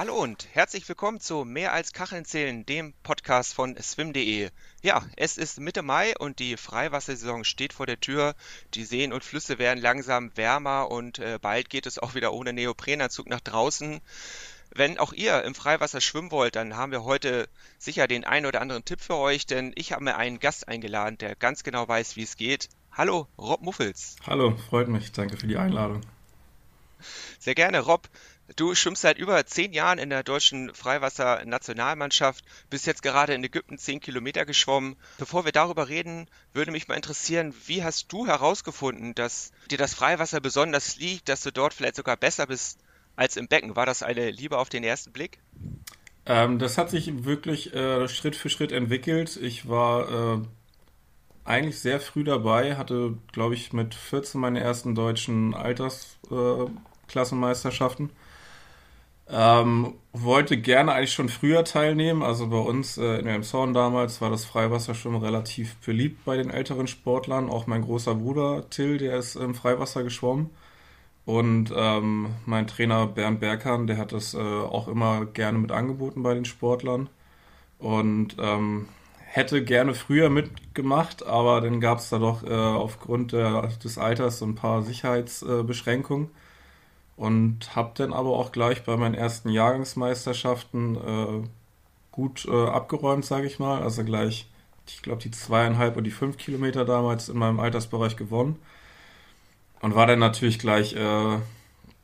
Hallo und herzlich willkommen zu Mehr als Kacheln zählen, dem Podcast von swim.de. Ja, es ist Mitte Mai und die Freiwassersaison steht vor der Tür. Die Seen und Flüsse werden langsam wärmer und äh, bald geht es auch wieder ohne Neoprenanzug nach draußen. Wenn auch ihr im Freiwasser schwimmen wollt, dann haben wir heute sicher den einen oder anderen Tipp für euch, denn ich habe mir einen Gast eingeladen, der ganz genau weiß, wie es geht. Hallo, Rob Muffels. Hallo, freut mich. Danke für die Einladung. Sehr gerne, Rob. Du schwimmst seit über zehn Jahren in der deutschen Freiwasser-Nationalmannschaft, bist jetzt gerade in Ägypten zehn Kilometer geschwommen. Bevor wir darüber reden, würde mich mal interessieren, wie hast du herausgefunden, dass dir das Freiwasser besonders liegt, dass du dort vielleicht sogar besser bist als im Becken? War das eine Liebe auf den ersten Blick? Ähm, das hat sich wirklich äh, Schritt für Schritt entwickelt. Ich war äh, eigentlich sehr früh dabei, hatte, glaube ich, mit 14 meine ersten deutschen Altersklassenmeisterschaften. Äh, ähm, wollte gerne eigentlich schon früher teilnehmen. Also bei uns äh, in Elmshorn damals war das Freiwasserschwimmen relativ beliebt bei den älteren Sportlern. Auch mein großer Bruder Till, der ist im Freiwasser geschwommen. Und ähm, mein Trainer Bernd Berghahn, der hat das äh, auch immer gerne mit angeboten bei den Sportlern. Und ähm, hätte gerne früher mitgemacht, aber dann gab es da doch äh, aufgrund der, des Alters so ein paar Sicherheitsbeschränkungen und habe dann aber auch gleich bei meinen ersten Jahrgangsmeisterschaften äh, gut äh, abgeräumt, sage ich mal. Also gleich, ich glaube, die zweieinhalb und die fünf Kilometer damals in meinem Altersbereich gewonnen. Und war dann natürlich gleich äh,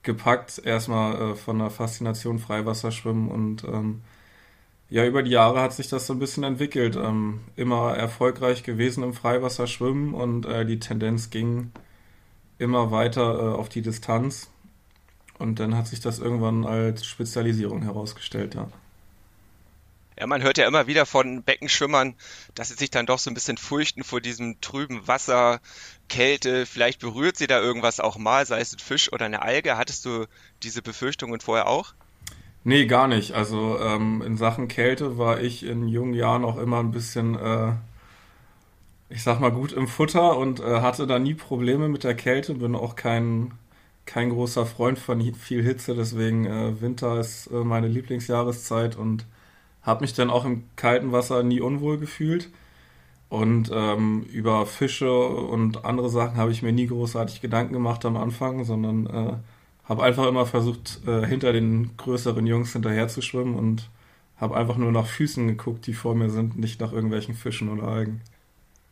gepackt, erstmal äh, von der Faszination Freiwasserschwimmen und ähm, ja, über die Jahre hat sich das so ein bisschen entwickelt. Ähm, immer erfolgreich gewesen im Freiwasserschwimmen und äh, die Tendenz ging immer weiter äh, auf die Distanz. Und dann hat sich das irgendwann als Spezialisierung herausgestellt, ja. Ja, man hört ja immer wieder von Beckenschwimmern, dass sie sich dann doch so ein bisschen fürchten vor diesem trüben Wasser, Kälte. Vielleicht berührt sie da irgendwas auch mal, sei es ein Fisch oder eine Alge. Hattest du diese Befürchtungen vorher auch? Nee, gar nicht. Also ähm, in Sachen Kälte war ich in jungen Jahren auch immer ein bisschen, äh, ich sag mal, gut im Futter und äh, hatte da nie Probleme mit der Kälte. Bin auch kein kein großer Freund von viel Hitze, deswegen äh, Winter ist äh, meine Lieblingsjahreszeit und habe mich dann auch im kalten Wasser nie unwohl gefühlt. Und ähm, über Fische und andere Sachen habe ich mir nie großartig Gedanken gemacht am Anfang, sondern äh, habe einfach immer versucht, äh, hinter den größeren Jungs hinterher zu schwimmen und habe einfach nur nach Füßen geguckt, die vor mir sind, nicht nach irgendwelchen Fischen oder Algen.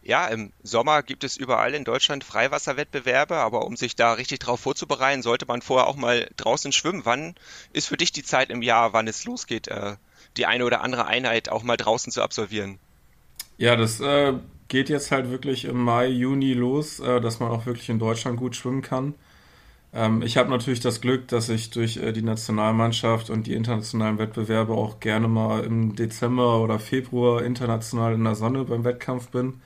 Ja, im Sommer gibt es überall in Deutschland Freiwasserwettbewerbe, aber um sich da richtig drauf vorzubereiten, sollte man vorher auch mal draußen schwimmen. Wann ist für dich die Zeit im Jahr, wann es losgeht, äh, die eine oder andere Einheit auch mal draußen zu absolvieren? Ja, das äh, geht jetzt halt wirklich im Mai, Juni los, äh, dass man auch wirklich in Deutschland gut schwimmen kann. Ähm, ich habe natürlich das Glück, dass ich durch äh, die Nationalmannschaft und die internationalen Wettbewerbe auch gerne mal im Dezember oder Februar international in der Sonne beim Wettkampf bin.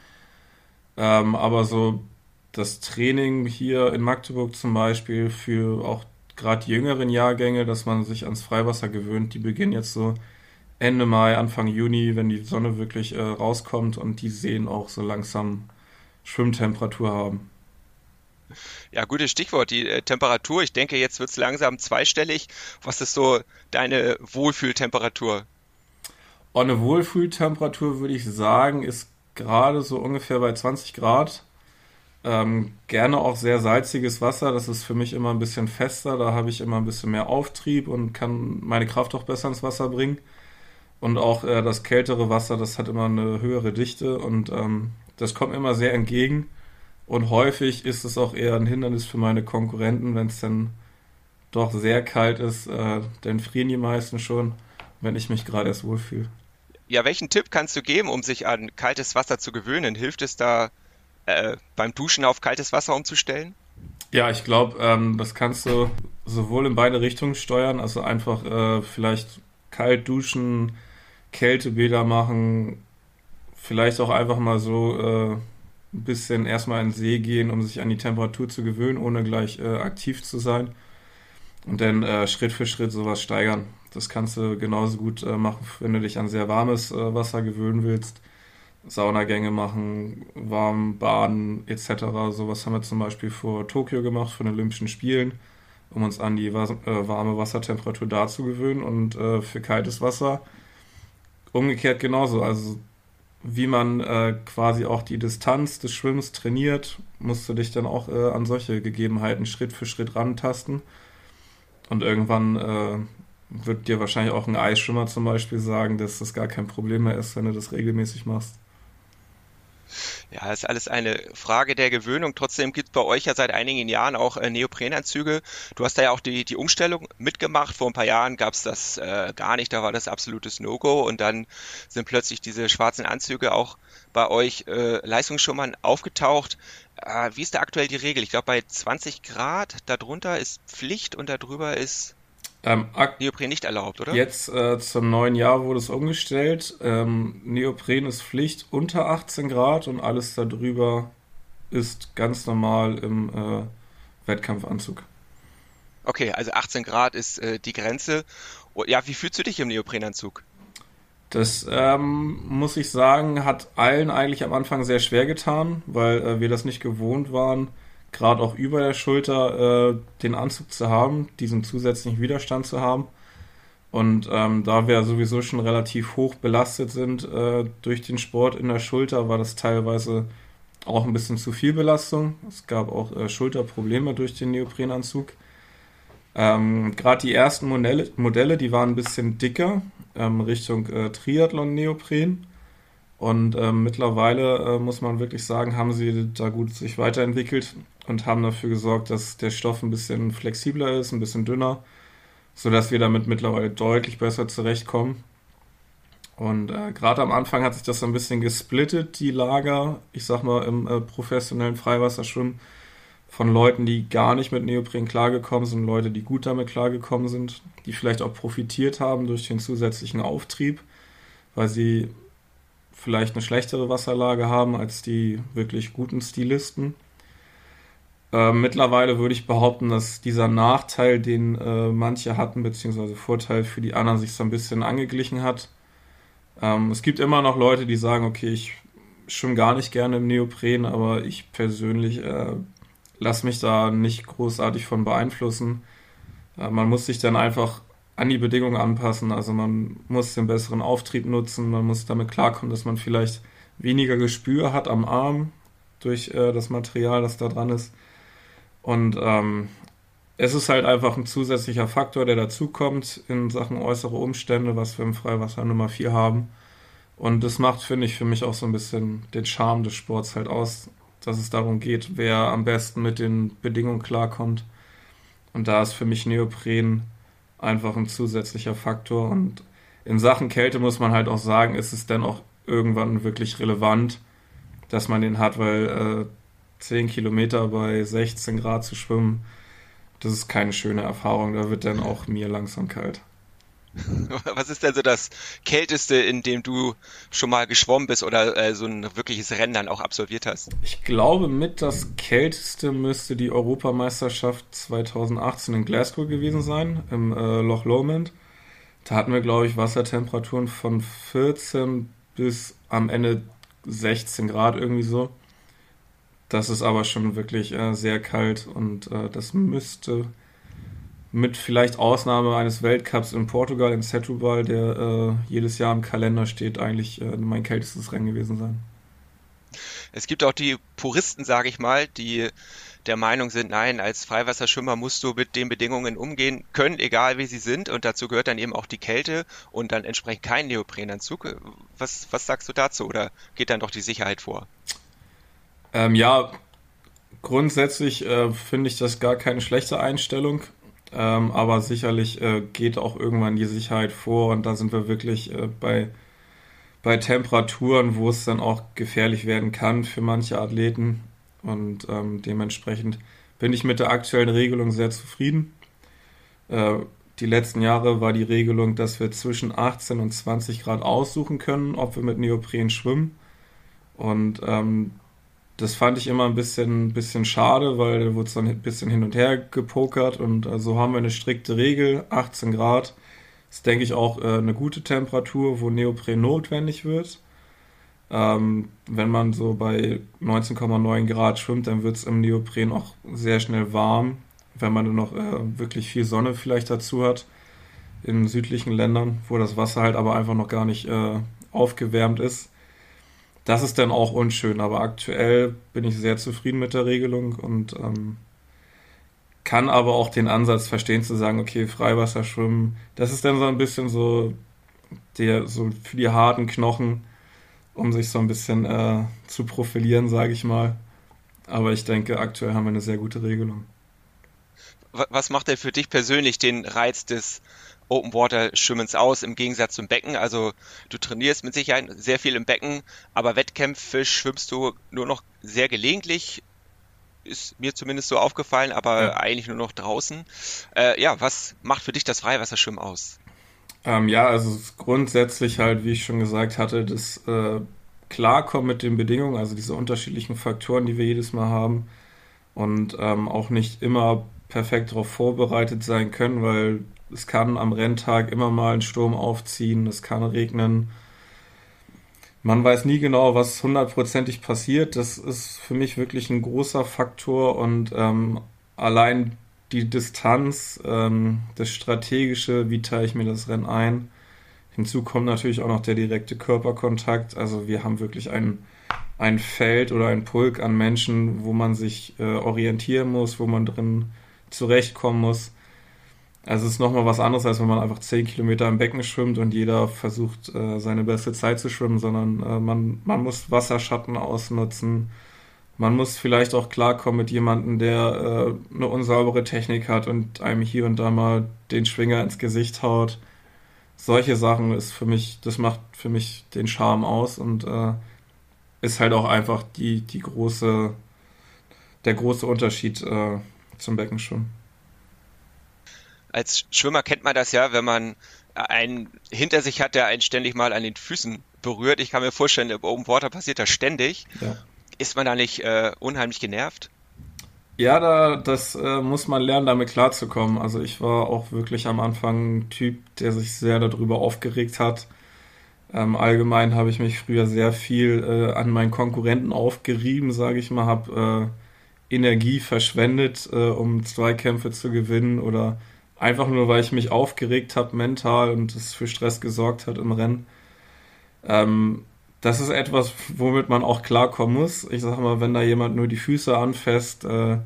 Ähm, aber so das Training hier in Magdeburg zum Beispiel für auch gerade die jüngeren Jahrgänge, dass man sich ans Freiwasser gewöhnt, die beginnen jetzt so Ende Mai, Anfang Juni, wenn die Sonne wirklich äh, rauskommt und die Seen auch so langsam Schwimmtemperatur haben. Ja, gutes Stichwort, die äh, Temperatur. Ich denke, jetzt wird es langsam zweistellig. Was ist so deine Wohlfühltemperatur? Oh, eine Wohlfühltemperatur würde ich sagen, ist gerade so ungefähr bei 20 Grad. Ähm, gerne auch sehr salziges Wasser, das ist für mich immer ein bisschen fester, da habe ich immer ein bisschen mehr Auftrieb und kann meine Kraft auch besser ins Wasser bringen. Und auch äh, das kältere Wasser, das hat immer eine höhere Dichte und ähm, das kommt immer sehr entgegen. Und häufig ist es auch eher ein Hindernis für meine Konkurrenten, wenn es dann doch sehr kalt ist, äh, dann frieren die meisten schon, wenn ich mich gerade erst wohlfühle. Ja, welchen Tipp kannst du geben, um sich an kaltes Wasser zu gewöhnen? Hilft es da äh, beim Duschen auf kaltes Wasser umzustellen? Ja, ich glaube, ähm, das kannst du sowohl in beide Richtungen steuern, also einfach äh, vielleicht kalt duschen, Kältebäder machen, vielleicht auch einfach mal so äh, ein bisschen erstmal in den See gehen, um sich an die Temperatur zu gewöhnen, ohne gleich äh, aktiv zu sein. Und dann äh, Schritt für Schritt sowas steigern. Das kannst du genauso gut äh, machen, wenn du dich an sehr warmes äh, Wasser gewöhnen willst. Saunagänge machen, warm baden etc. Sowas haben wir zum Beispiel vor Tokio gemacht, vor den Olympischen Spielen. um uns an die was, äh, warme Wassertemperatur da zu gewöhnen und äh, für kaltes Wasser umgekehrt genauso. Also wie man äh, quasi auch die Distanz des Schwimmens trainiert, musst du dich dann auch äh, an solche Gegebenheiten Schritt für Schritt rantasten. Und irgendwann äh, wird dir wahrscheinlich auch ein Eisschwimmer zum Beispiel sagen, dass das gar kein Problem mehr ist, wenn du das regelmäßig machst. Ja, ist alles eine Frage der Gewöhnung. Trotzdem gibt es bei euch ja seit einigen Jahren auch äh, Neoprenanzüge. Du hast da ja auch die, die Umstellung mitgemacht. Vor ein paar Jahren gab es das äh, gar nicht, da war das absolutes No-Go und dann sind plötzlich diese schwarzen Anzüge auch bei euch äh, Leistungsschummern aufgetaucht. Äh, wie ist da aktuell die Regel? Ich glaube, bei 20 Grad darunter ist Pflicht und darüber ist ähm, Neopren nicht erlaubt, oder? Jetzt äh, zum neuen Jahr wurde es umgestellt. Ähm, Neopren ist Pflicht unter 18 Grad und alles darüber ist ganz normal im äh, Wettkampfanzug. Okay, also 18 Grad ist äh, die Grenze. Oh, ja, wie fühlst du dich im Neoprenanzug? Das ähm, muss ich sagen, hat allen eigentlich am Anfang sehr schwer getan, weil äh, wir das nicht gewohnt waren gerade auch über der Schulter äh, den Anzug zu haben, diesen zusätzlichen Widerstand zu haben. Und ähm, da wir sowieso schon relativ hoch belastet sind äh, durch den Sport in der Schulter, war das teilweise auch ein bisschen zu viel Belastung. Es gab auch äh, Schulterprobleme durch den Neoprenanzug. Ähm, Gerade die ersten Modelle, Modelle, die waren ein bisschen dicker, ähm, Richtung äh, Triathlon-Neopren. Und ähm, mittlerweile äh, muss man wirklich sagen, haben sie da gut sich weiterentwickelt und haben dafür gesorgt, dass der Stoff ein bisschen flexibler ist, ein bisschen dünner, sodass wir damit mittlerweile deutlich besser zurechtkommen. Und äh, gerade am Anfang hat sich das so ein bisschen gesplittet, die Lager, ich sag mal, im äh, professionellen Freiwasserschwimmen von Leuten, die gar nicht mit Neopren klargekommen sind, Leute, die gut damit klargekommen sind, die vielleicht auch profitiert haben durch den zusätzlichen Auftrieb, weil sie vielleicht eine schlechtere Wasserlage haben als die wirklich guten Stilisten. Äh, mittlerweile würde ich behaupten, dass dieser Nachteil, den äh, manche hatten, beziehungsweise Vorteil für die anderen, sich so ein bisschen angeglichen hat. Ähm, es gibt immer noch Leute, die sagen, okay, ich schwimme gar nicht gerne im Neopren, aber ich persönlich äh, lasse mich da nicht großartig von beeinflussen. Äh, man muss sich dann einfach an die Bedingungen anpassen. Also man muss den besseren Auftrieb nutzen, man muss damit klarkommen, dass man vielleicht weniger Gespür hat am Arm durch äh, das Material, das da dran ist. Und ähm, es ist halt einfach ein zusätzlicher Faktor, der dazukommt in Sachen äußere Umstände, was wir im Freiwasser Nummer 4 haben. Und das macht, finde ich, für mich auch so ein bisschen den Charme des Sports halt aus, dass es darum geht, wer am besten mit den Bedingungen klarkommt. Und da ist für mich Neopren einfach ein zusätzlicher Faktor. Und in Sachen Kälte muss man halt auch sagen, ist es dann auch irgendwann wirklich relevant, dass man den hat, weil äh, 10 Kilometer bei 16 Grad zu schwimmen, das ist keine schöne Erfahrung. Da wird dann auch mir langsam kalt. Was ist denn so das Kälteste, in dem du schon mal geschwommen bist oder äh, so ein wirkliches Rennen dann auch absolviert hast? Ich glaube, mit das Kälteste müsste die Europameisterschaft 2018 in Glasgow gewesen sein, im äh, Loch Lomond. Da hatten wir, glaube ich, Wassertemperaturen von 14 bis am Ende 16 Grad irgendwie so. Das ist aber schon wirklich äh, sehr kalt und äh, das müsste mit vielleicht Ausnahme eines Weltcups in Portugal, in Setúbal, der äh, jedes Jahr im Kalender steht, eigentlich äh, mein kältestes Rennen gewesen sein. Es gibt auch die Puristen, sage ich mal, die der Meinung sind, nein, als Freiwasserschwimmer musst du mit den Bedingungen umgehen können, egal wie sie sind. Und dazu gehört dann eben auch die Kälte und dann entsprechend kein Neoprenanzug. Was, was sagst du dazu? Oder geht dann doch die Sicherheit vor? Ähm, ja, grundsätzlich äh, finde ich das gar keine schlechte Einstellung. Ähm, aber sicherlich äh, geht auch irgendwann die Sicherheit vor und da sind wir wirklich äh, bei, bei Temperaturen, wo es dann auch gefährlich werden kann für manche Athleten. Und ähm, dementsprechend bin ich mit der aktuellen Regelung sehr zufrieden. Äh, die letzten Jahre war die Regelung, dass wir zwischen 18 und 20 Grad aussuchen können, ob wir mit Neopren schwimmen. Und ähm, das fand ich immer ein bisschen, bisschen schade, weil da wurde es dann ein bisschen hin und her gepokert und so also haben wir eine strikte Regel, 18 Grad. Ist, denke ich, auch äh, eine gute Temperatur, wo Neopren notwendig wird. Ähm, wenn man so bei 19,9 Grad schwimmt, dann wird es im Neopren auch sehr schnell warm, wenn man noch äh, wirklich viel Sonne vielleicht dazu hat in südlichen Ländern, wo das Wasser halt aber einfach noch gar nicht äh, aufgewärmt ist. Das ist dann auch unschön, aber aktuell bin ich sehr zufrieden mit der Regelung und ähm, kann aber auch den Ansatz verstehen zu sagen, okay, Freiwasserschwimmen, das ist dann so ein bisschen so der so für die harten Knochen, um sich so ein bisschen äh, zu profilieren, sage ich mal. Aber ich denke, aktuell haben wir eine sehr gute Regelung. Was macht denn für dich persönlich den Reiz des Open Water Schwimmens aus im Gegensatz zum Becken? Also du trainierst mit Sicherheit sehr viel im Becken, aber Wettkämpfe schwimmst du nur noch sehr gelegentlich. Ist mir zumindest so aufgefallen, aber ja. eigentlich nur noch draußen. Äh, ja, was macht für dich das Freiwasserschwimmen aus? Ähm, ja, also grundsätzlich halt, wie ich schon gesagt hatte, das äh, Klarkommen mit den Bedingungen, also diese unterschiedlichen Faktoren, die wir jedes Mal haben und ähm, auch nicht immer perfekt darauf vorbereitet sein können, weil es kann am Renntag immer mal ein Sturm aufziehen, es kann regnen. Man weiß nie genau, was hundertprozentig passiert. Das ist für mich wirklich ein großer Faktor und ähm, allein die Distanz, ähm, das Strategische, wie teile ich mir das Rennen ein. Hinzu kommt natürlich auch noch der direkte Körperkontakt. Also wir haben wirklich ein, ein Feld oder ein Pulk an Menschen, wo man sich äh, orientieren muss, wo man drin zurechtkommen muss. Also es ist nochmal was anderes, als wenn man einfach 10 Kilometer im Becken schwimmt und jeder versucht, äh, seine beste Zeit zu schwimmen, sondern äh, man, man muss Wasserschatten ausnutzen man muss vielleicht auch klarkommen mit jemandem, der äh, eine unsaubere Technik hat und einem hier und da mal den Schwinger ins Gesicht haut. Solche Sachen ist für mich, das macht für mich den Charme aus und ist halt auch einfach die, die große, der große Unterschied zum Beckenschwimmen. Als Schwimmer kennt man das ja, wenn man einen hinter sich hat, der einen ständig mal an den Füßen berührt. Ich kann mir vorstellen, im Open Water passiert das ständig. Ja. Ist man da nicht äh, unheimlich genervt? Ja, da, das äh, muss man lernen, damit klarzukommen. Also ich war auch wirklich am Anfang ein Typ, der sich sehr darüber aufgeregt hat. Ähm, allgemein habe ich mich früher sehr viel äh, an meinen Konkurrenten aufgerieben, sage ich mal, habe äh, Energie verschwendet, äh, um Zweikämpfe zu gewinnen oder einfach nur, weil ich mich aufgeregt habe mental und es für Stress gesorgt hat im Rennen. Ähm, das ist etwas, womit man auch klarkommen muss. Ich sage mal, wenn da jemand nur die Füße anfasst, äh,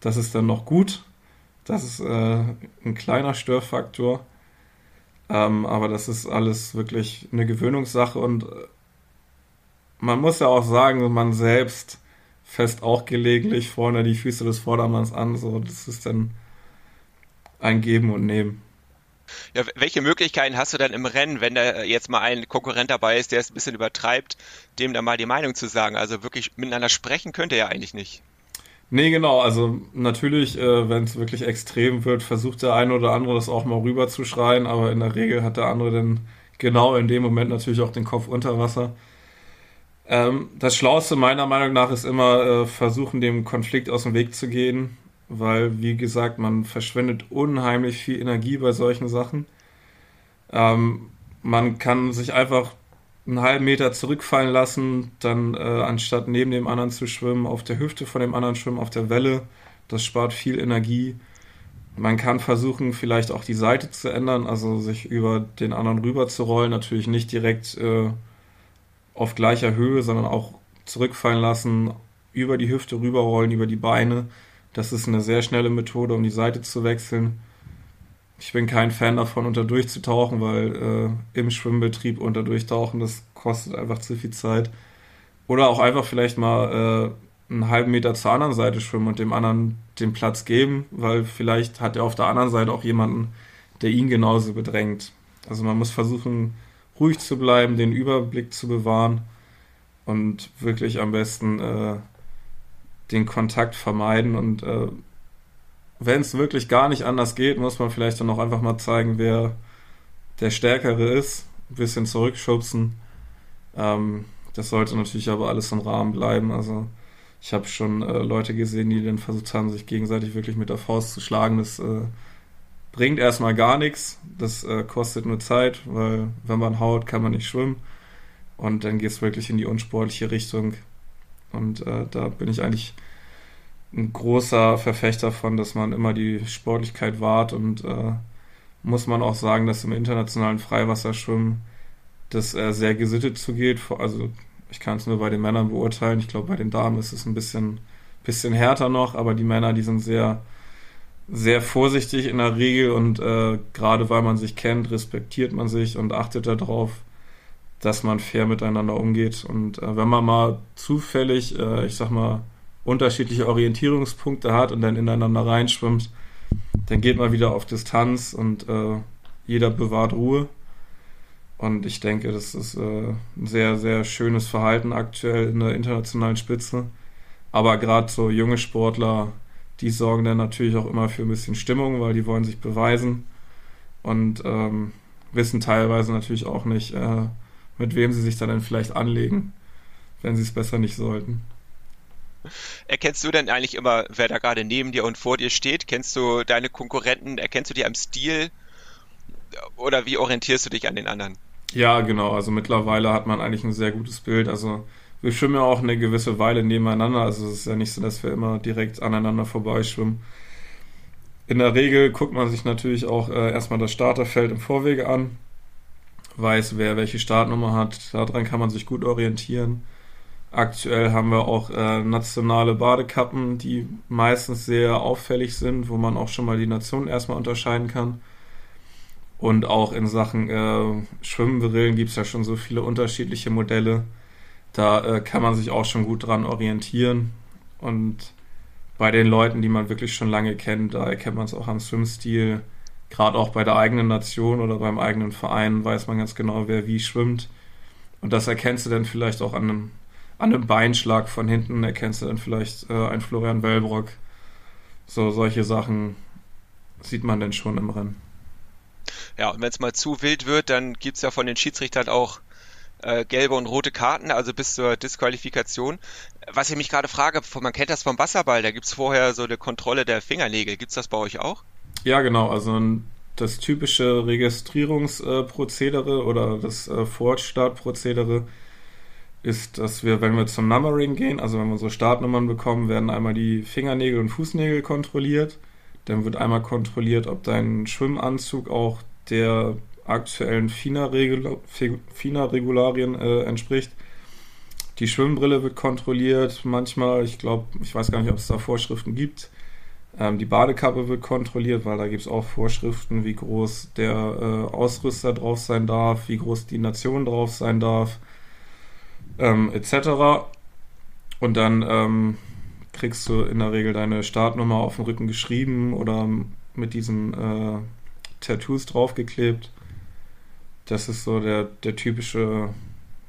das ist dann noch gut. Das ist äh, ein kleiner Störfaktor. Ähm, aber das ist alles wirklich eine Gewöhnungssache und äh, man muss ja auch sagen, man selbst fest auch gelegentlich vorne die Füße des Vordermanns an. So, das ist dann ein Geben und Nehmen. Ja, welche Möglichkeiten hast du dann im Rennen, wenn da jetzt mal ein Konkurrent dabei ist, der es ein bisschen übertreibt, dem dann mal die Meinung zu sagen? Also wirklich miteinander sprechen könnte er ja eigentlich nicht. Nee, genau. Also natürlich, äh, wenn es wirklich extrem wird, versucht der eine oder andere das auch mal rüber zu schreien, aber in der Regel hat der andere dann genau in dem Moment natürlich auch den Kopf unter Wasser. Ähm, das Schlauste meiner Meinung nach ist immer äh, versuchen, dem Konflikt aus dem Weg zu gehen weil, wie gesagt, man verschwendet unheimlich viel Energie bei solchen Sachen. Ähm, man kann sich einfach einen halben Meter zurückfallen lassen, dann äh, anstatt neben dem anderen zu schwimmen, auf der Hüfte von dem anderen schwimmen, auf der Welle. Das spart viel Energie. Man kann versuchen, vielleicht auch die Seite zu ändern, also sich über den anderen rüber zu rollen. Natürlich nicht direkt äh, auf gleicher Höhe, sondern auch zurückfallen lassen, über die Hüfte rüberrollen, über die Beine. Das ist eine sehr schnelle Methode, um die Seite zu wechseln. Ich bin kein Fan davon, unter durchzutauchen, weil äh, im Schwimmbetrieb unter durchtauchen, das kostet einfach zu viel Zeit. Oder auch einfach vielleicht mal äh, einen halben Meter zur anderen Seite schwimmen und dem anderen den Platz geben, weil vielleicht hat er auf der anderen Seite auch jemanden, der ihn genauso bedrängt. Also man muss versuchen, ruhig zu bleiben, den Überblick zu bewahren und wirklich am besten äh, den Kontakt vermeiden und äh, wenn es wirklich gar nicht anders geht, muss man vielleicht dann auch einfach mal zeigen, wer der Stärkere ist, ein bisschen zurückschubsen. Ähm, das sollte natürlich aber alles im Rahmen bleiben. Also ich habe schon äh, Leute gesehen, die dann versucht haben, sich gegenseitig wirklich mit der Faust zu schlagen. Das äh, bringt erstmal gar nichts. Das äh, kostet nur Zeit, weil wenn man haut, kann man nicht schwimmen. Und dann geht es wirklich in die unsportliche Richtung. Und äh, da bin ich eigentlich ein großer Verfechter von, dass man immer die Sportlichkeit wahrt und äh, muss man auch sagen, dass im internationalen Freiwasserschwimmen das äh, sehr gesittet zugeht. Also ich kann es nur bei den Männern beurteilen. Ich glaube, bei den Damen ist es ein bisschen, bisschen härter noch, aber die Männer, die sind sehr, sehr vorsichtig in der Regel und äh, gerade weil man sich kennt, respektiert man sich und achtet darauf, dass man fair miteinander umgeht. Und äh, wenn man mal zufällig, äh, ich sag mal, unterschiedliche Orientierungspunkte hat und dann ineinander reinschwimmt, dann geht man wieder auf Distanz und äh, jeder bewahrt Ruhe. Und ich denke, das ist äh, ein sehr, sehr schönes Verhalten aktuell in der internationalen Spitze. Aber gerade so junge Sportler, die sorgen dann natürlich auch immer für ein bisschen Stimmung, weil die wollen sich beweisen und ähm, wissen teilweise natürlich auch nicht, äh, mit wem sie sich dann vielleicht anlegen, wenn sie es besser nicht sollten. Erkennst du denn eigentlich immer, wer da gerade neben dir und vor dir steht? Kennst du deine Konkurrenten? Erkennst du die am Stil? Oder wie orientierst du dich an den anderen? Ja, genau. Also mittlerweile hat man eigentlich ein sehr gutes Bild. Also wir schwimmen ja auch eine gewisse Weile nebeneinander. Also es ist ja nicht so, dass wir immer direkt aneinander vorbeischwimmen. In der Regel guckt man sich natürlich auch äh, erstmal das Starterfeld im Vorwege an, weiß, wer welche Startnummer hat. Daran kann man sich gut orientieren. Aktuell haben wir auch äh, nationale Badekappen, die meistens sehr auffällig sind, wo man auch schon mal die Nationen erstmal unterscheiden kann. Und auch in Sachen äh, Schwimmbrillen gibt es ja schon so viele unterschiedliche Modelle. Da äh, kann man sich auch schon gut dran orientieren. Und bei den Leuten, die man wirklich schon lange kennt, da erkennt man es auch am Schwimmstil. Gerade auch bei der eigenen Nation oder beim eigenen Verein weiß man ganz genau, wer wie schwimmt. Und das erkennst du dann vielleicht auch an einem, an einem Beinschlag von hinten, erkennst du dann vielleicht äh, einen Florian Wellbrock. So, solche Sachen sieht man dann schon im Rennen. Ja, und wenn es mal zu wild wird, dann gibt es ja von den Schiedsrichtern auch äh, gelbe und rote Karten, also bis zur Disqualifikation. Was ich mich gerade frage, man kennt das vom Wasserball, da gibt es vorher so eine Kontrolle der Fingernägel. Gibt es das bei euch auch? Ja, genau. Also das typische Registrierungsprozedere oder das äh, Fortstartprozedere ist, dass wir, wenn wir zum Numbering gehen, also wenn wir so Startnummern bekommen, werden einmal die Fingernägel und Fußnägel kontrolliert. Dann wird einmal kontrolliert, ob dein Schwimmanzug auch der aktuellen FINA-Regularien äh, entspricht. Die Schwimmbrille wird kontrolliert, manchmal, ich glaube, ich weiß gar nicht, ob es da Vorschriften gibt. Ähm, die Badekappe wird kontrolliert, weil da gibt es auch Vorschriften, wie groß der äh, Ausrüster drauf sein darf, wie groß die Nation drauf sein darf, ähm, etc. Und dann ähm, kriegst du in der Regel deine Startnummer auf dem Rücken geschrieben oder mit diesen äh, Tattoos draufgeklebt. Das ist so der, der typische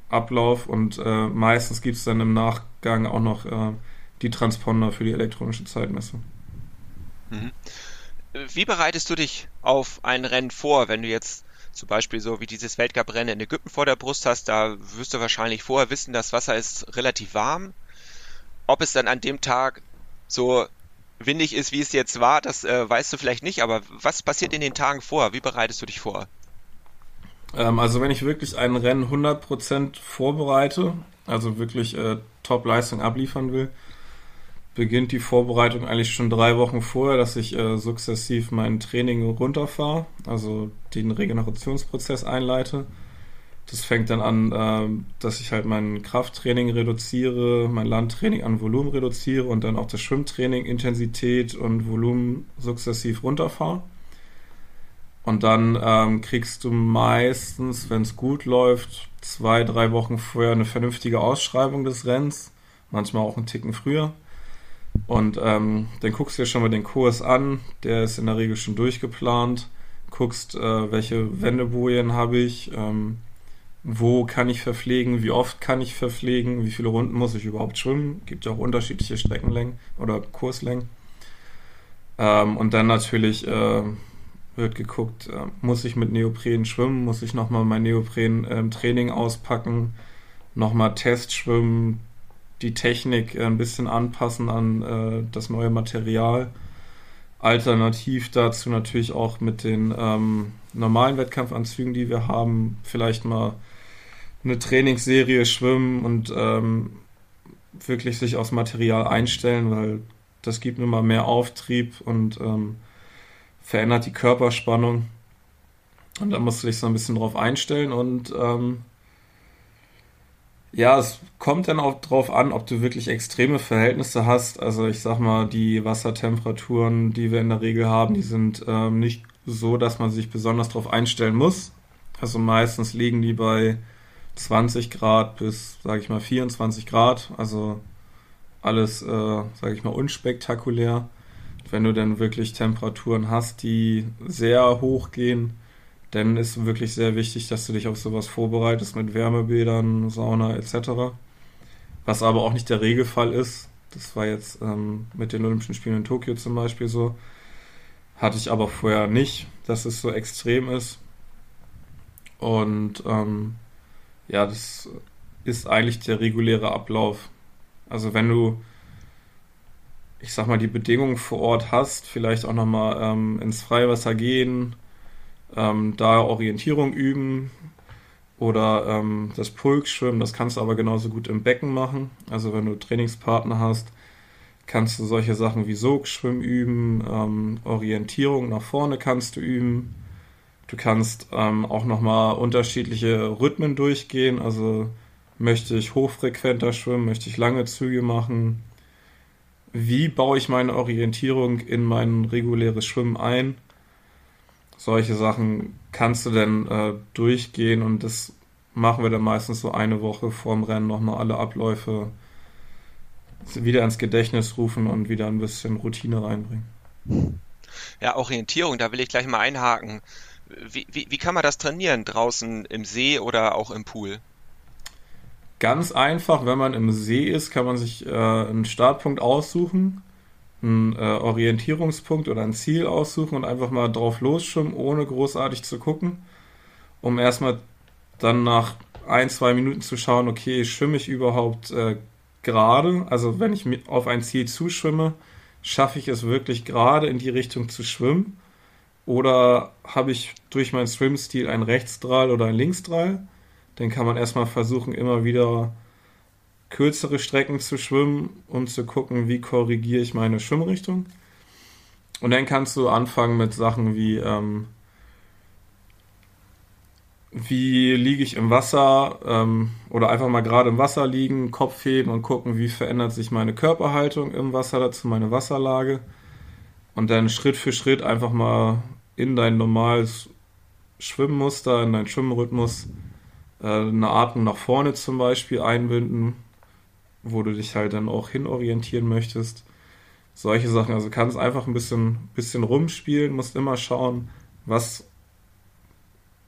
Ablauf und äh, meistens gibt es dann im Nachgang auch noch äh, die Transponder für die elektronische Zeitmessung. Mhm. Wie bereitest du dich auf ein Rennen vor, wenn du jetzt zum Beispiel so wie dieses Weltcuprennen in Ägypten vor der Brust hast, da wirst du wahrscheinlich vorher wissen, das Wasser ist relativ warm. Ob es dann an dem Tag so windig ist, wie es jetzt war, das äh, weißt du vielleicht nicht, aber was passiert in den Tagen vor? Wie bereitest du dich vor? Ähm, also wenn ich wirklich ein Rennen 100% vorbereite, also wirklich äh, Top-Leistung abliefern will, beginnt die Vorbereitung eigentlich schon drei Wochen vorher, dass ich äh, sukzessiv mein Training runterfahre, also den Regenerationsprozess einleite. Das fängt dann an, äh, dass ich halt mein Krafttraining reduziere, mein Landtraining an Volumen reduziere und dann auch das Schwimmtraining Intensität und Volumen sukzessiv runterfahre. Und dann ähm, kriegst du meistens, wenn es gut läuft, zwei, drei Wochen vorher eine vernünftige Ausschreibung des Rennens, manchmal auch einen Ticken früher. Und ähm, dann guckst du dir schon mal den Kurs an, der ist in der Regel schon durchgeplant, guckst, äh, welche Wendebojen habe ich, ähm, wo kann ich verpflegen, wie oft kann ich verpflegen, wie viele Runden muss ich überhaupt schwimmen, gibt ja auch unterschiedliche Streckenlängen oder Kurslängen. Ähm, und dann natürlich äh, wird geguckt, äh, muss ich mit Neopren schwimmen, muss ich nochmal mein Neopren im Training auspacken, nochmal Test schwimmen, die Technik äh, ein bisschen anpassen an äh, das neue Material. Alternativ dazu natürlich auch mit den ähm, normalen Wettkampfanzügen, die wir haben, vielleicht mal eine Trainingsserie schwimmen und ähm, wirklich sich aufs Material einstellen, weil Das gibt nun mal mehr Auftrieb und ähm, verändert die Körperspannung. Und da musst du dich so ein bisschen drauf einstellen und ähm, ja, es kommt dann auch drauf an, ob du wirklich extreme Verhältnisse hast. Also ich sag mal, die Wassertemperaturen, die wir in der Regel haben, die sind ähm, nicht so, dass man sich besonders darauf einstellen muss. Also meistens liegen die bei 20 Grad bis, sage ich mal, 24 Grad. Also alles, äh, sage ich mal, unspektakulär. Wenn du dann wirklich Temperaturen hast, die sehr hoch gehen, dann ist wirklich sehr wichtig, dass du dich auf sowas vorbereitest mit Wärmebädern, Sauna etc. Was aber auch nicht der Regelfall ist. Das war jetzt ähm, mit den Olympischen Spielen in Tokio zum Beispiel so. Hatte ich aber vorher nicht, dass es so extrem ist. Und ähm, ja, das ist eigentlich der reguläre Ablauf. Also wenn du, ich sag mal, die Bedingungen vor Ort hast, vielleicht auch nochmal ähm, ins Freiwasser gehen, ähm, da Orientierung üben oder ähm, das Pulkschwimmen, das kannst du aber genauso gut im Becken machen. Also wenn du Trainingspartner hast, kannst du solche Sachen wie Sogschwimmen üben, ähm, Orientierung nach vorne kannst du üben. Du kannst ähm, auch nochmal unterschiedliche Rhythmen durchgehen. Also möchte ich hochfrequenter schwimmen, möchte ich lange Züge machen. Wie baue ich meine Orientierung in mein reguläres Schwimmen ein? Solche Sachen kannst du denn äh, durchgehen und das machen wir dann meistens so eine Woche vorm Rennen nochmal alle Abläufe wieder ins Gedächtnis rufen und wieder ein bisschen Routine reinbringen. Ja, Orientierung, da will ich gleich mal einhaken. Wie, wie, wie kann man das trainieren? Draußen im See oder auch im Pool? Ganz einfach, wenn man im See ist, kann man sich äh, einen Startpunkt aussuchen einen äh, Orientierungspunkt oder ein Ziel aussuchen und einfach mal drauf losschwimmen, ohne großartig zu gucken, um erstmal dann nach ein, zwei Minuten zu schauen, okay, schwimme ich überhaupt äh, gerade? Also wenn ich auf ein Ziel zuschwimme, schaffe ich es wirklich gerade in die Richtung zu schwimmen? Oder habe ich durch meinen Swim-Stil einen Rechtsdrall oder einen Linksdrall? Dann kann man erstmal versuchen, immer wieder kürzere Strecken zu schwimmen und zu gucken, wie korrigiere ich meine Schwimmrichtung. Und dann kannst du anfangen mit Sachen wie, ähm, wie liege ich im Wasser ähm, oder einfach mal gerade im Wasser liegen, Kopf heben und gucken, wie verändert sich meine Körperhaltung im Wasser dazu, meine Wasserlage. Und dann Schritt für Schritt einfach mal in dein normales Schwimmmuster, in deinen Schwimmrhythmus äh, eine Atmung nach vorne zum Beispiel einbinden wo du dich halt dann auch hinorientieren möchtest. Solche Sachen. Also kannst einfach ein bisschen, bisschen rumspielen, musst immer schauen, was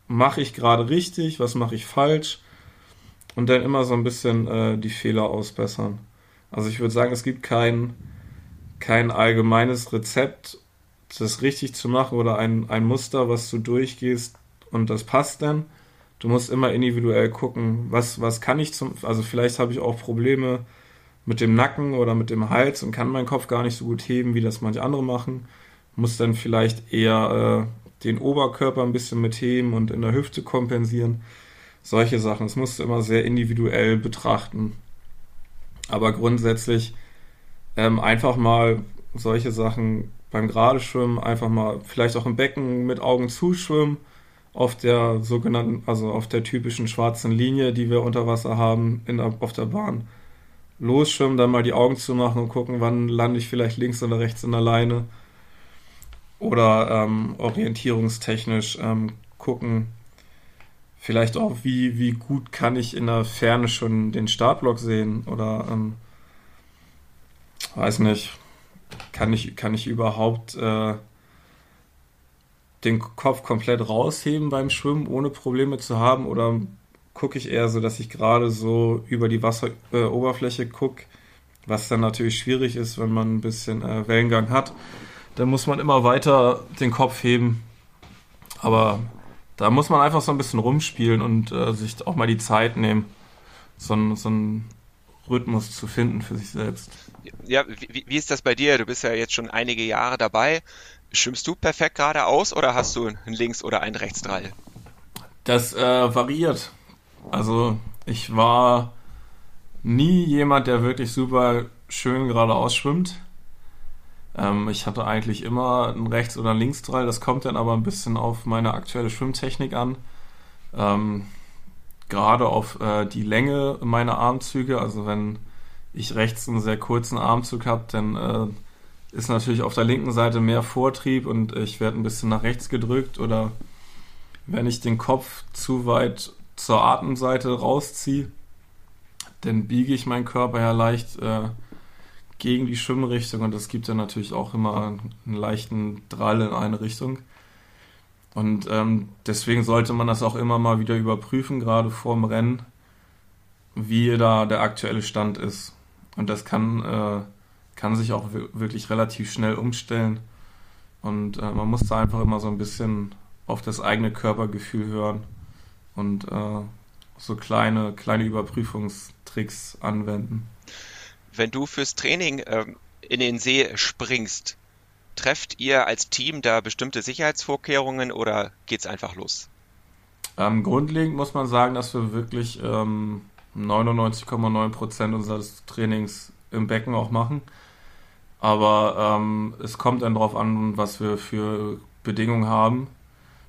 mache ich gerade richtig, was mache ich falsch und dann immer so ein bisschen äh, die Fehler ausbessern. Also ich würde sagen, es gibt kein, kein allgemeines Rezept, das richtig zu machen oder ein, ein Muster, was du durchgehst und das passt dann, du musst immer individuell gucken, was, was kann ich zum, also vielleicht habe ich auch Probleme mit dem Nacken oder mit dem Hals und kann meinen Kopf gar nicht so gut heben, wie das manche andere machen. Muss dann vielleicht eher äh, den Oberkörper ein bisschen mit heben und in der Hüfte kompensieren. Solche Sachen. Das musst du immer sehr individuell betrachten. Aber grundsätzlich ähm, einfach mal solche Sachen beim Geradeschwimmen einfach mal vielleicht auch im Becken mit Augen zuschwimmen auf der sogenannten, also auf der typischen schwarzen Linie, die wir unter Wasser haben, in auf der Bahn. Losschwimmen, dann mal die Augen zu machen und gucken, wann lande ich vielleicht links oder rechts in der Leine. Oder ähm, orientierungstechnisch ähm, gucken, vielleicht auch, wie, wie gut kann ich in der Ferne schon den Startblock sehen oder ähm, weiß nicht, kann ich, kann ich überhaupt äh, den Kopf komplett rausheben beim Schwimmen, ohne Probleme zu haben? Oder gucke ich eher so, dass ich gerade so über die Wasseroberfläche äh, gucke, was dann natürlich schwierig ist, wenn man ein bisschen äh, Wellengang hat. Dann muss man immer weiter den Kopf heben. Aber da muss man einfach so ein bisschen rumspielen und äh, sich auch mal die Zeit nehmen, so, so einen Rhythmus zu finden für sich selbst. Ja, wie, wie ist das bei dir? Du bist ja jetzt schon einige Jahre dabei. Schwimmst du perfekt geradeaus oder hast du einen Links- oder einen Rechtsdrall? Das äh, variiert. Also ich war nie jemand, der wirklich super schön geradeaus schwimmt. Ähm, ich hatte eigentlich immer einen Rechts- oder Linksdrall, das kommt dann aber ein bisschen auf meine aktuelle Schwimmtechnik an. Ähm, gerade auf äh, die Länge meiner Armzüge, also wenn ich rechts einen sehr kurzen Armzug habe, dann äh, ist natürlich auf der linken Seite mehr Vortrieb und ich werde ein bisschen nach rechts gedrückt oder wenn ich den Kopf zu weit zur Atemseite rausziehe, dann biege ich meinen Körper ja leicht äh, gegen die Schwimmrichtung und das gibt dann natürlich auch immer einen leichten Drall in eine Richtung. Und ähm, deswegen sollte man das auch immer mal wieder überprüfen, gerade vorm Rennen, wie da der aktuelle Stand ist. Und das kann, äh, kann sich auch wirklich relativ schnell umstellen. Und äh, man muss da einfach immer so ein bisschen auf das eigene Körpergefühl hören und äh, so kleine, kleine Überprüfungstricks anwenden. Wenn du fürs Training ähm, in den See springst, trefft ihr als Team da bestimmte Sicherheitsvorkehrungen oder geht es einfach los? Ähm, grundlegend muss man sagen, dass wir wirklich ähm, 99,9 Prozent unseres Trainings im Becken auch machen. Aber ähm, es kommt dann darauf an, was wir für Bedingungen haben.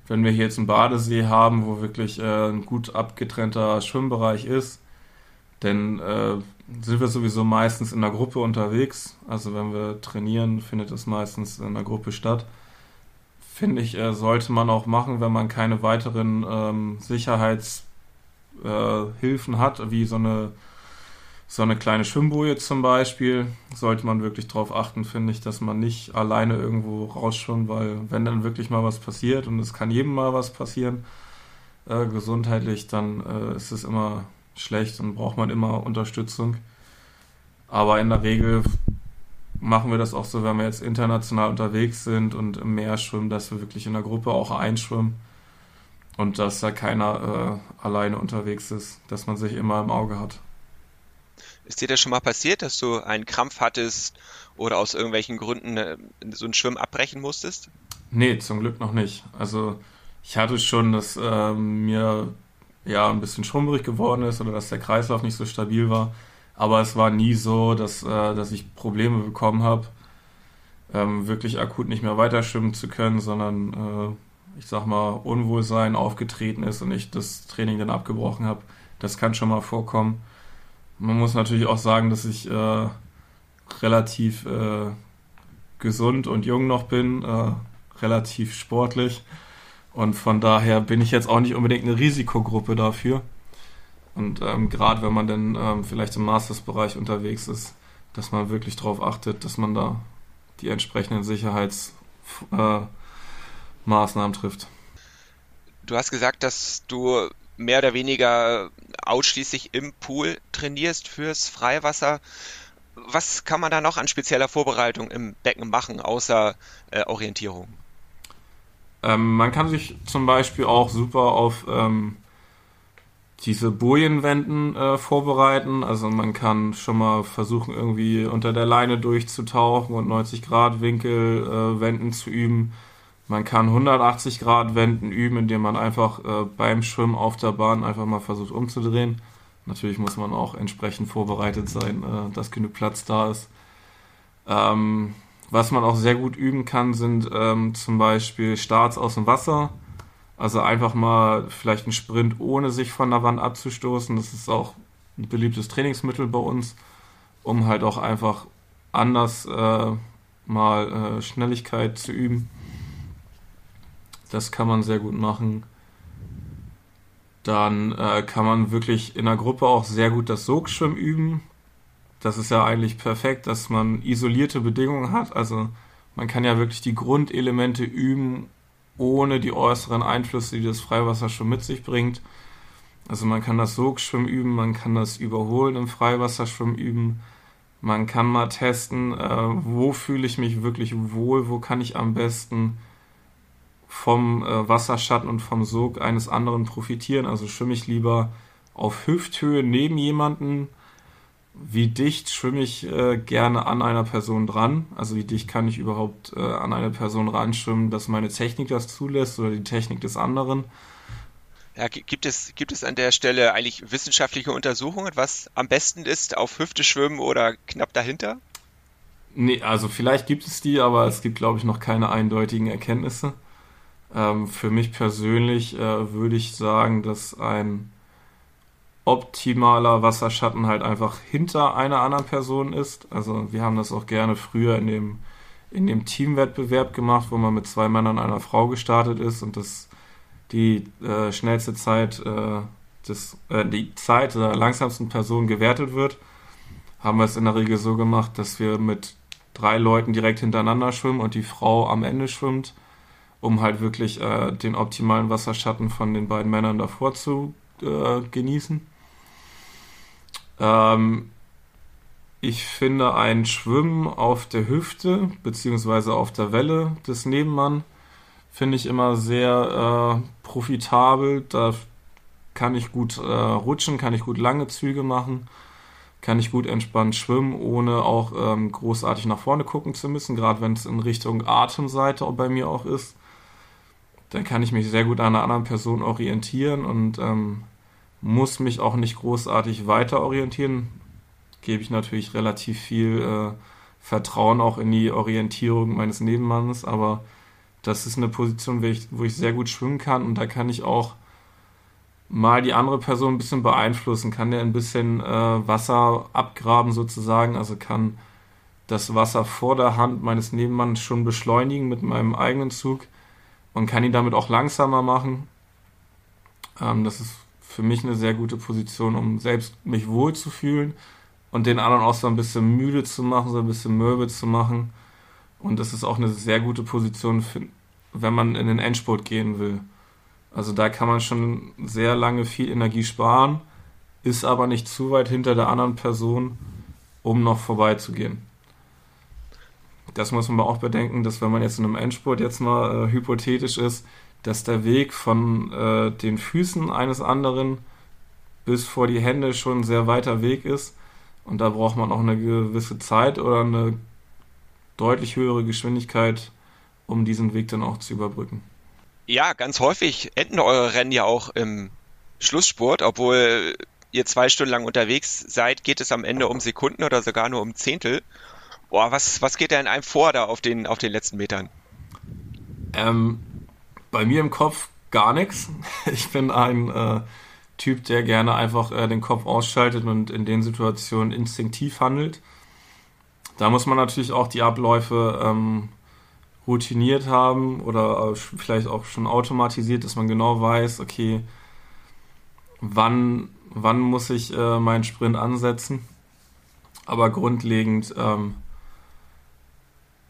Wenn wir hier jetzt einen Badesee haben, wo wirklich äh, ein gut abgetrennter Schwimmbereich ist, dann äh, sind wir sowieso meistens in der Gruppe unterwegs. Also wenn wir trainieren, findet es meistens in der Gruppe statt. Finde ich, äh, sollte man auch machen, wenn man keine weiteren ähm, Sicherheitshilfen äh, hat, wie so eine, so eine kleine Schwimmboje zum Beispiel. Sollte man wirklich darauf achten, finde ich, dass man nicht alleine irgendwo rausschwimmt, weil wenn dann wirklich mal was passiert und es kann jedem mal was passieren, äh, gesundheitlich, dann äh, ist es immer schlecht und braucht man immer Unterstützung. Aber in der Regel machen wir das auch so, wenn wir jetzt international unterwegs sind und im Meer schwimmen, dass wir wirklich in der Gruppe auch einschwimmen und dass da keiner äh, alleine unterwegs ist, dass man sich immer im Auge hat. Ist dir das schon mal passiert, dass du einen Krampf hattest oder aus irgendwelchen Gründen äh, so ein Schwimmen abbrechen musstest? Nee, zum Glück noch nicht. Also ich hatte schon, dass äh, mir ja ein bisschen schrumpelig geworden ist oder dass der Kreislauf nicht so stabil war. Aber es war nie so, dass, äh, dass ich Probleme bekommen habe, ähm, wirklich akut nicht mehr weiter schwimmen zu können, sondern äh, ich sag mal, Unwohlsein aufgetreten ist und ich das Training dann abgebrochen habe. Das kann schon mal vorkommen. Man muss natürlich auch sagen, dass ich äh, relativ äh, gesund und jung noch bin, äh, relativ sportlich. Und von daher bin ich jetzt auch nicht unbedingt eine Risikogruppe dafür. Und ähm, gerade wenn man dann ähm, vielleicht im Masters-Bereich unterwegs ist, dass man wirklich darauf achtet, dass man da die entsprechenden Sicherheitsmaßnahmen äh, trifft. Du hast gesagt, dass du mehr oder weniger ausschließlich im Pool trainierst fürs Freiwasser. Was kann man da noch an spezieller Vorbereitung im Becken machen, außer äh, Orientierung? Ähm, man kann sich zum Beispiel auch super auf ähm, diese Bojenwenden äh, vorbereiten. Also man kann schon mal versuchen, irgendwie unter der Leine durchzutauchen und 90 Grad Winkel äh, Wenden zu üben. Man kann 180 Grad Wenden üben, indem man einfach äh, beim Schwimmen auf der Bahn einfach mal versucht umzudrehen. Natürlich muss man auch entsprechend vorbereitet sein, äh, dass genug Platz da ist. Ähm, was man auch sehr gut üben kann, sind ähm, zum Beispiel Starts aus dem Wasser. Also einfach mal vielleicht einen Sprint, ohne sich von der Wand abzustoßen. Das ist auch ein beliebtes Trainingsmittel bei uns, um halt auch einfach anders äh, mal äh, Schnelligkeit zu üben. Das kann man sehr gut machen. Dann äh, kann man wirklich in der Gruppe auch sehr gut das Sogschwimmen üben das ist ja eigentlich perfekt, dass man isolierte Bedingungen hat. Also man kann ja wirklich die Grundelemente üben, ohne die äußeren Einflüsse, die das Freiwasser schon mit sich bringt. Also man kann das Sogschwimmen üben, man kann das Überholen im Freiwasserschwimmen üben. Man kann mal testen, äh, wo fühle ich mich wirklich wohl, wo kann ich am besten vom äh, Wasserschatten und vom Sog eines anderen profitieren. Also schwimme ich lieber auf Hüfthöhe neben jemanden wie dicht schwimme ich äh, gerne an einer Person dran? Also wie dicht kann ich überhaupt äh, an eine Person ranschwimmen, dass meine Technik das zulässt oder die Technik des anderen? Ja, gibt es, gibt es an der Stelle eigentlich wissenschaftliche Untersuchungen, was am besten ist, auf Hüfte schwimmen oder knapp dahinter? Nee, also vielleicht gibt es die, aber es gibt, glaube ich, noch keine eindeutigen Erkenntnisse. Ähm, für mich persönlich äh, würde ich sagen, dass ein optimaler Wasserschatten halt einfach hinter einer anderen Person ist. Also wir haben das auch gerne früher in dem, in dem Teamwettbewerb gemacht, wo man mit zwei Männern und einer Frau gestartet ist und das die äh, schnellste Zeit äh, des, äh, die Zeit der langsamsten Person gewertet wird, haben wir es in der Regel so gemacht, dass wir mit drei Leuten direkt hintereinander schwimmen und die Frau am Ende schwimmt, um halt wirklich äh, den optimalen Wasserschatten von den beiden Männern davor zu äh, genießen. Ähm, ich finde ein Schwimmen auf der Hüfte beziehungsweise auf der Welle des Nebenmann finde ich immer sehr äh, profitabel. Da kann ich gut äh, rutschen, kann ich gut lange Züge machen, kann ich gut entspannt schwimmen, ohne auch ähm, großartig nach vorne gucken zu müssen, gerade wenn es in Richtung Atemseite bei mir auch ist. Dann kann ich mich sehr gut an einer anderen Person orientieren und ähm, muss mich auch nicht großartig weiter orientieren. Gebe ich natürlich relativ viel äh, Vertrauen auch in die Orientierung meines Nebenmannes, aber das ist eine Position, wo ich, wo ich sehr gut schwimmen kann und da kann ich auch mal die andere Person ein bisschen beeinflussen, kann der ein bisschen äh, Wasser abgraben sozusagen, also kann das Wasser vor der Hand meines Nebenmanns schon beschleunigen mit meinem eigenen Zug und kann ihn damit auch langsamer machen. Ähm, das ist für mich eine sehr gute Position, um selbst mich wohl zu fühlen und den anderen auch so ein bisschen müde zu machen, so ein bisschen mürbe zu machen. Und das ist auch eine sehr gute Position, für, wenn man in den Endspurt gehen will. Also da kann man schon sehr lange viel Energie sparen, ist aber nicht zu weit hinter der anderen Person, um noch vorbeizugehen. Das muss man aber auch bedenken, dass wenn man jetzt in einem Endspurt jetzt mal äh, hypothetisch ist, dass der Weg von äh, den Füßen eines anderen bis vor die Hände schon ein sehr weiter Weg ist. Und da braucht man auch eine gewisse Zeit oder eine deutlich höhere Geschwindigkeit, um diesen Weg dann auch zu überbrücken. Ja, ganz häufig enden eure Rennen ja auch im Schlussspurt, obwohl ihr zwei Stunden lang unterwegs seid, geht es am Ende um Sekunden oder sogar nur um Zehntel. Boah, was, was geht da in einem vor da auf den, auf den letzten Metern? Ähm, bei mir im Kopf gar nichts. Ich bin ein äh, Typ, der gerne einfach äh, den Kopf ausschaltet und in den Situationen instinktiv handelt. Da muss man natürlich auch die Abläufe ähm, routiniert haben oder vielleicht auch schon automatisiert, dass man genau weiß, okay, wann, wann muss ich äh, meinen Sprint ansetzen. Aber grundlegend ähm,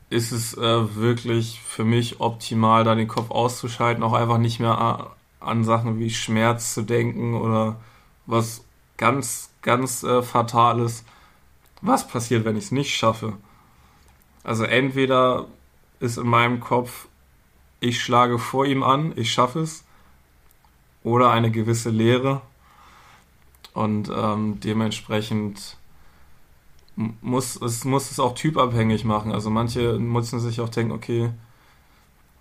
ist es äh, wirklich für mich optimal, da den Kopf auszuschalten, auch einfach nicht mehr an Sachen wie Schmerz zu denken oder was ganz, ganz äh, Fatales. Was passiert, wenn ich es nicht schaffe? Also entweder ist in meinem Kopf, ich schlage vor ihm an, ich schaffe es, oder eine gewisse Leere. Und ähm, dementsprechend muss es, muss es auch typabhängig machen. Also manche müssen sich auch denken, okay,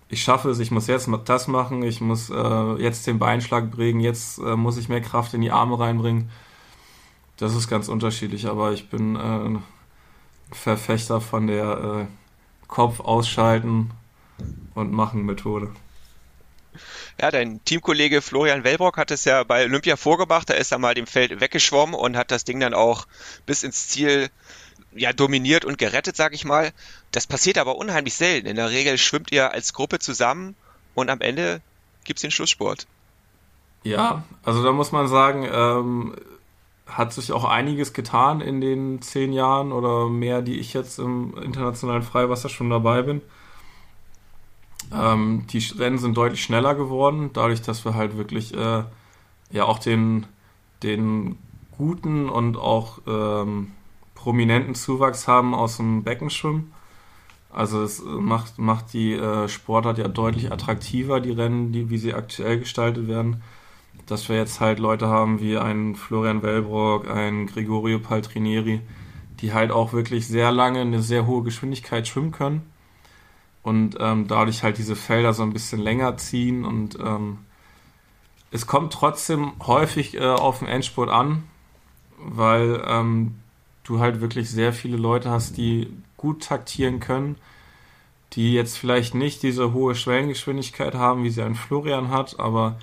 ich schaffe es, ich muss jetzt das machen, ich muss äh, jetzt den Beinschlag bringen, jetzt äh, muss ich mehr Kraft in die Arme reinbringen. Das ist ganz unterschiedlich, aber ich bin äh, Verfechter von der äh, Kopf ausschalten und machen Methode. Ja, dein Teamkollege Florian Wellbrock hat es ja bei Olympia vorgemacht. Da ist er mal dem Feld weggeschwommen und hat das Ding dann auch bis ins Ziel ja, dominiert und gerettet, sag ich mal. Das passiert aber unheimlich selten. In der Regel schwimmt ihr als Gruppe zusammen und am Ende gibt's den Schlusssport. Ja, also da muss man sagen, ähm, hat sich auch einiges getan in den zehn Jahren oder mehr, die ich jetzt im internationalen Freiwasser schon dabei bin. Ähm, die Rennen sind deutlich schneller geworden, dadurch, dass wir halt wirklich äh, ja auch den, den guten und auch ähm, prominenten Zuwachs haben aus dem Beckenschwimmen. Also es macht, macht die äh, Sportart ja deutlich attraktiver, die Rennen, die, wie sie aktuell gestaltet werden dass wir jetzt halt Leute haben wie ein Florian Wellbrock, ein Gregorio Paltrinieri, die halt auch wirklich sehr lange eine sehr hohe Geschwindigkeit schwimmen können und ähm, dadurch halt diese Felder so ein bisschen länger ziehen und ähm, es kommt trotzdem häufig äh, auf den Endspurt an, weil ähm, du halt wirklich sehr viele Leute hast, die gut taktieren können, die jetzt vielleicht nicht diese hohe Schwellengeschwindigkeit haben, wie sie ein Florian hat, aber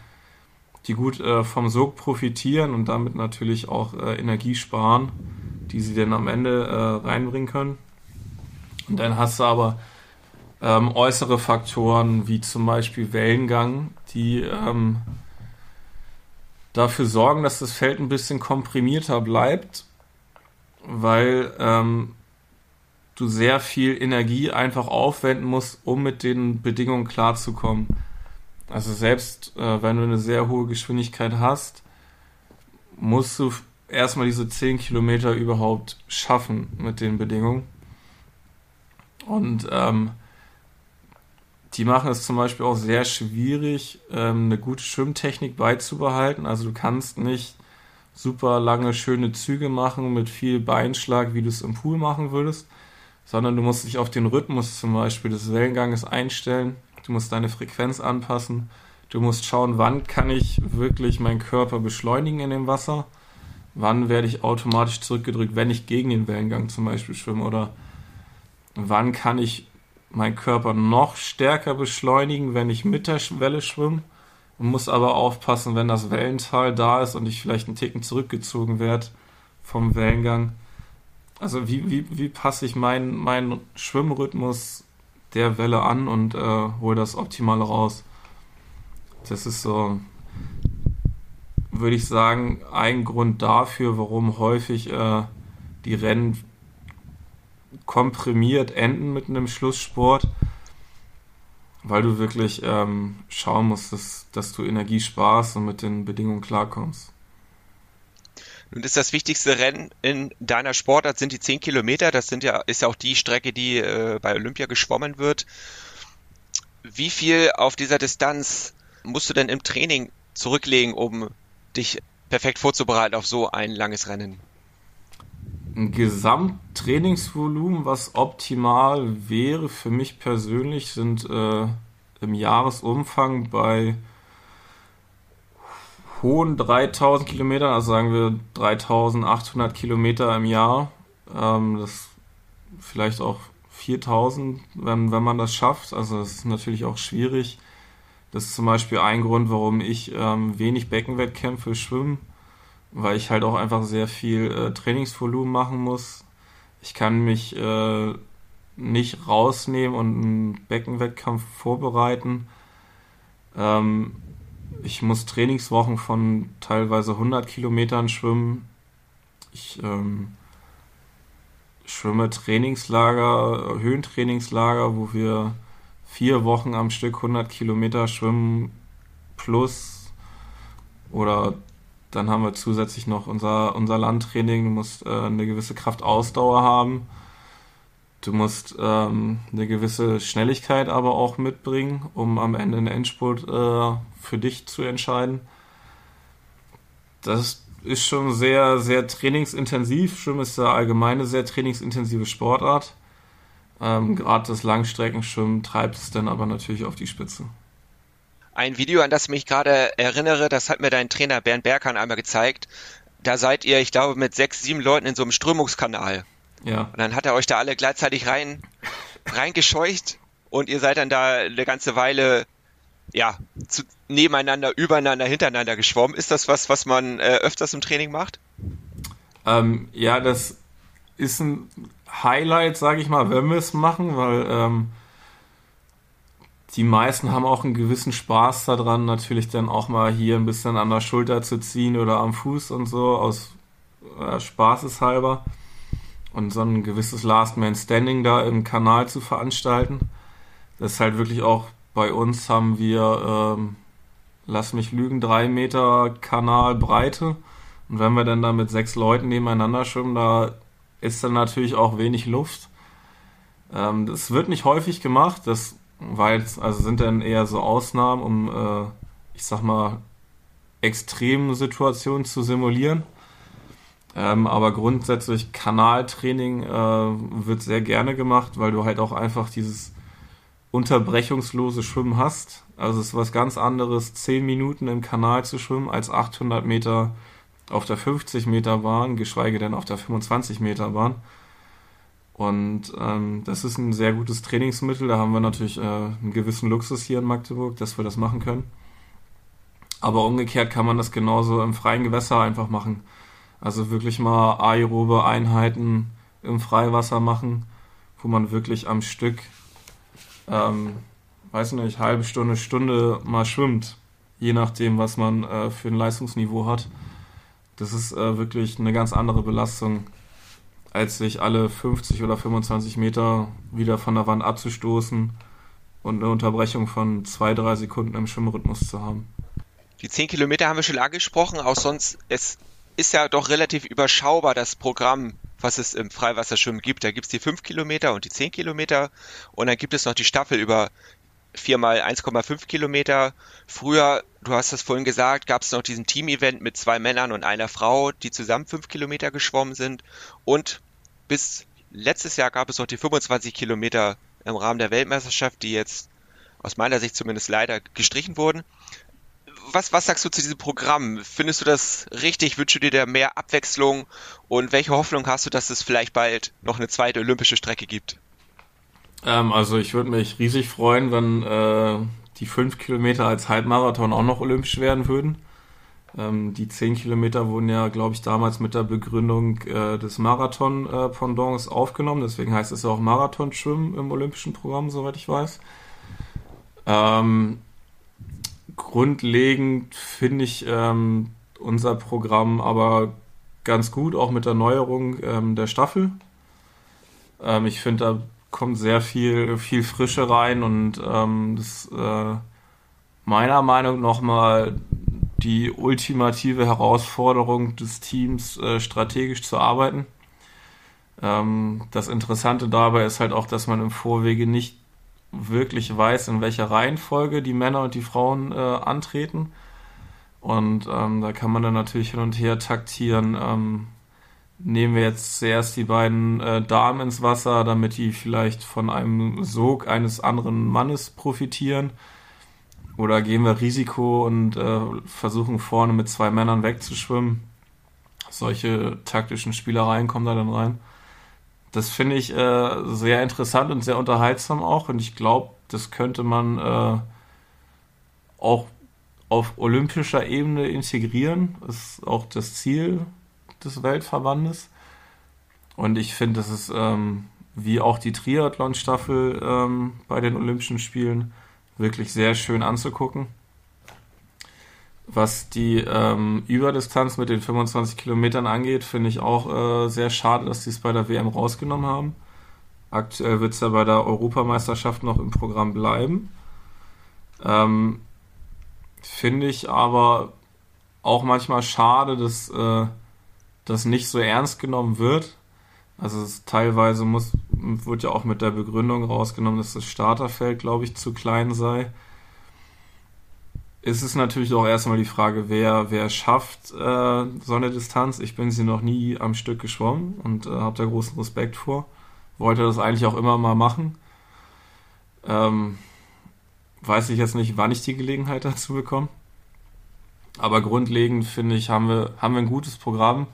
die gut äh, vom Sog profitieren und damit natürlich auch äh, Energie sparen, die sie dann am Ende äh, reinbringen können. Und dann hast du aber ähm, äußere Faktoren wie zum Beispiel Wellengang, die ähm, dafür sorgen, dass das Feld ein bisschen komprimierter bleibt, weil ähm, du sehr viel Energie einfach aufwenden musst, um mit den Bedingungen klarzukommen. Also selbst äh, wenn du eine sehr hohe Geschwindigkeit hast, musst du erstmal diese 10 Kilometer überhaupt schaffen mit den Bedingungen. Und ähm, die machen es zum Beispiel auch sehr schwierig, ähm, eine gute Schwimmtechnik beizubehalten. Also du kannst nicht super lange, schöne Züge machen mit viel Beinschlag, wie du es im Pool machen würdest, sondern du musst dich auf den Rhythmus zum Beispiel des Wellenganges einstellen. Du musst deine Frequenz anpassen. Du musst schauen, wann kann ich wirklich meinen Körper beschleunigen in dem Wasser. Wann werde ich automatisch zurückgedrückt, wenn ich gegen den Wellengang zum Beispiel schwimme oder wann kann ich meinen Körper noch stärker beschleunigen, wenn ich mit der Welle schwimme. Muss aber aufpassen, wenn das Wellental da ist und ich vielleicht einen Ticken zurückgezogen werde vom Wellengang. Also wie, wie, wie passe ich meinen, meinen Schwimmrhythmus der Welle an und äh, hole das Optimale raus. Das ist so, würde ich sagen, ein Grund dafür, warum häufig äh, die Rennen komprimiert enden mit einem Schlusssport, weil du wirklich ähm, schauen musst, dass, dass du Energie sparst und mit den Bedingungen klarkommst. Nun ist das wichtigste Rennen in deiner Sportart sind die 10 Kilometer. Das sind ja, ist ja auch die Strecke, die äh, bei Olympia geschwommen wird. Wie viel auf dieser Distanz musst du denn im Training zurücklegen, um dich perfekt vorzubereiten auf so ein langes Rennen? Ein Gesamttrainingsvolumen, was optimal wäre für mich persönlich, sind äh, im Jahresumfang bei hohen 3000 Kilometern, also sagen wir 3800 Kilometer im Jahr. Ähm, das vielleicht auch 4000, wenn, wenn man das schafft. Also das ist natürlich auch schwierig. Das ist zum Beispiel ein Grund, warum ich ähm, wenig Beckenwettkämpfe schwimme weil ich halt auch einfach sehr viel äh, Trainingsvolumen machen muss. Ich kann mich äh, nicht rausnehmen und einen Beckenwettkampf vorbereiten. Ähm, ich muss Trainingswochen von teilweise 100 Kilometern schwimmen. Ich ähm, schwimme Trainingslager, Höhentrainingslager, wo wir vier Wochen am Stück 100 Kilometer schwimmen plus oder dann haben wir zusätzlich noch unser, unser Landtraining. Du musst äh, eine gewisse Kraftausdauer haben. Du musst ähm, eine gewisse Schnelligkeit aber auch mitbringen, um am Ende einen Endspurt äh, für dich zu entscheiden. Das ist schon sehr, sehr trainingsintensiv. Schwimmen ist ja allgemein eine sehr trainingsintensive Sportart. Ähm, Gerade das Langstreckenschwimmen treibt es dann aber natürlich auf die Spitze ein Video, an das ich mich gerade erinnere, das hat mir dein Trainer Bernd Berghahn einmal gezeigt. Da seid ihr, ich glaube, mit sechs, sieben Leuten in so einem Strömungskanal. Ja. Und dann hat er euch da alle gleichzeitig rein, reingescheucht und ihr seid dann da eine ganze Weile, ja, zu, nebeneinander, übereinander, hintereinander geschwommen. Ist das was, was man äh, öfters im Training macht? Ähm, ja, das ist ein Highlight, sage ich mal, wenn wir es machen, weil ähm, die meisten haben auch einen gewissen Spaß daran, natürlich dann auch mal hier ein bisschen an der Schulter zu ziehen oder am Fuß und so, aus äh, Spaßeshalber. Und so ein gewisses Last Man Standing da im Kanal zu veranstalten. Das ist halt wirklich auch bei uns haben wir, ähm, lass mich lügen, drei Meter Kanalbreite. Und wenn wir dann da mit sechs Leuten nebeneinander schwimmen, da ist dann natürlich auch wenig Luft. Ähm, das wird nicht häufig gemacht. Das weil es also sind dann eher so Ausnahmen, um, äh, ich sag mal, extremen Situationen zu simulieren. Ähm, aber grundsätzlich Kanaltraining äh, wird sehr gerne gemacht, weil du halt auch einfach dieses unterbrechungslose Schwimmen hast. Also es ist was ganz anderes, 10 Minuten im Kanal zu schwimmen, als 800 Meter auf der 50 Meter Bahn, geschweige denn auf der 25 Meter Bahn. Und ähm, das ist ein sehr gutes Trainingsmittel. Da haben wir natürlich äh, einen gewissen Luxus hier in Magdeburg, dass wir das machen können. Aber umgekehrt kann man das genauso im freien Gewässer einfach machen. Also wirklich mal aerobe Einheiten im Freiwasser machen, wo man wirklich am Stück, ähm, weiß nicht, halbe Stunde, Stunde mal schwimmt, je nachdem, was man äh, für ein Leistungsniveau hat. Das ist äh, wirklich eine ganz andere Belastung als sich alle 50 oder 25 Meter wieder von der Wand abzustoßen und eine Unterbrechung von zwei, drei Sekunden im Schwimmrhythmus zu haben. Die 10 Kilometer haben wir schon angesprochen, auch sonst, es ist ja doch relativ überschaubar, das Programm, was es im Freiwasserschwimmen gibt. Da gibt es die 5 Kilometer und die 10 Kilometer und dann gibt es noch die Staffel über 4 mal 1,5 Kilometer. Früher, du hast das vorhin gesagt, gab es noch diesen Team-Event mit zwei Männern und einer Frau, die zusammen 5 Kilometer geschwommen sind. Und bis letztes Jahr gab es noch die 25 Kilometer im Rahmen der Weltmeisterschaft, die jetzt aus meiner Sicht zumindest leider gestrichen wurden. Was, was sagst du zu diesem Programm? Findest du das richtig? Wünschst du dir da mehr Abwechslung? Und welche Hoffnung hast du, dass es vielleicht bald noch eine zweite olympische Strecke gibt? Ähm, also ich würde mich riesig freuen, wenn äh, die fünf Kilometer als Halbmarathon auch noch olympisch werden würden. Ähm, die 10 Kilometer wurden ja, glaube ich, damals mit der Begründung äh, des Marathon-Pendants aufgenommen. Deswegen heißt es auch Marathon-Schwimmen im olympischen Programm, soweit ich weiß. Ähm, grundlegend finde ich ähm, unser Programm aber ganz gut, auch mit der Neuerung ähm, der Staffel. Ähm, ich finde, da kommt sehr viel, viel Frische rein und ähm, das äh, meiner Meinung nach nochmal die ultimative Herausforderung des Teams, äh, strategisch zu arbeiten. Ähm, das Interessante dabei ist halt auch, dass man im Vorwege nicht wirklich weiß, in welcher Reihenfolge die Männer und die Frauen äh, antreten. Und ähm, da kann man dann natürlich hin und her taktieren. Ähm, nehmen wir jetzt zuerst die beiden äh, Damen ins Wasser, damit die vielleicht von einem Sog eines anderen Mannes profitieren oder gehen wir Risiko und äh, versuchen vorne mit zwei Männern wegzuschwimmen? Solche taktischen Spielereien kommen da dann rein. Das finde ich äh, sehr interessant und sehr unterhaltsam auch. Und ich glaube, das könnte man äh, auch auf olympischer Ebene integrieren. Ist auch das Ziel des Weltverbandes. Und ich finde, das ist ähm, wie auch die Triathlon-Staffel ähm, bei den Olympischen Spielen wirklich sehr schön anzugucken. Was die ähm, Überdistanz mit den 25 Kilometern angeht, finde ich auch äh, sehr schade, dass sie es bei der WM rausgenommen haben. Aktuell wird es ja bei der Europameisterschaft noch im Programm bleiben. Ähm, finde ich aber auch manchmal schade, dass äh, das nicht so ernst genommen wird. Also es teilweise muss, wird ja auch mit der Begründung rausgenommen, dass das Starterfeld, glaube ich, zu klein sei. Es ist natürlich auch erstmal die Frage, wer, wer schafft äh, so eine Distanz. Ich bin sie noch nie am Stück geschwommen und äh, habe da großen Respekt vor. Wollte das eigentlich auch immer mal machen. Ähm, weiß ich jetzt nicht, wann ich die Gelegenheit dazu bekomme. Aber grundlegend finde ich, haben wir, haben wir ein gutes Programm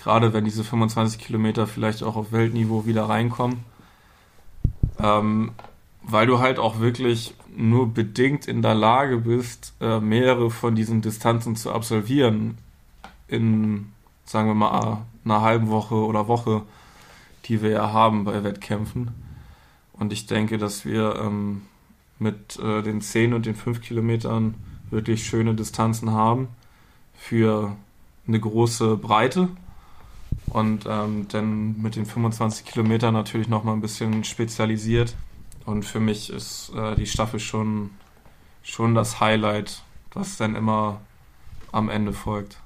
gerade wenn diese 25 Kilometer vielleicht auch auf Weltniveau wieder reinkommen. Ähm, weil du halt auch wirklich nur bedingt in der Lage bist, äh, mehrere von diesen Distanzen zu absolvieren in, sagen wir mal, einer halben Woche oder Woche, die wir ja haben bei Wettkämpfen. Und ich denke, dass wir ähm, mit äh, den 10 und den 5 Kilometern wirklich schöne Distanzen haben für eine große Breite und ähm, dann mit den 25 Kilometern natürlich nochmal ein bisschen spezialisiert. Und für mich ist äh, die Staffel schon, schon das Highlight, was dann immer am Ende folgt.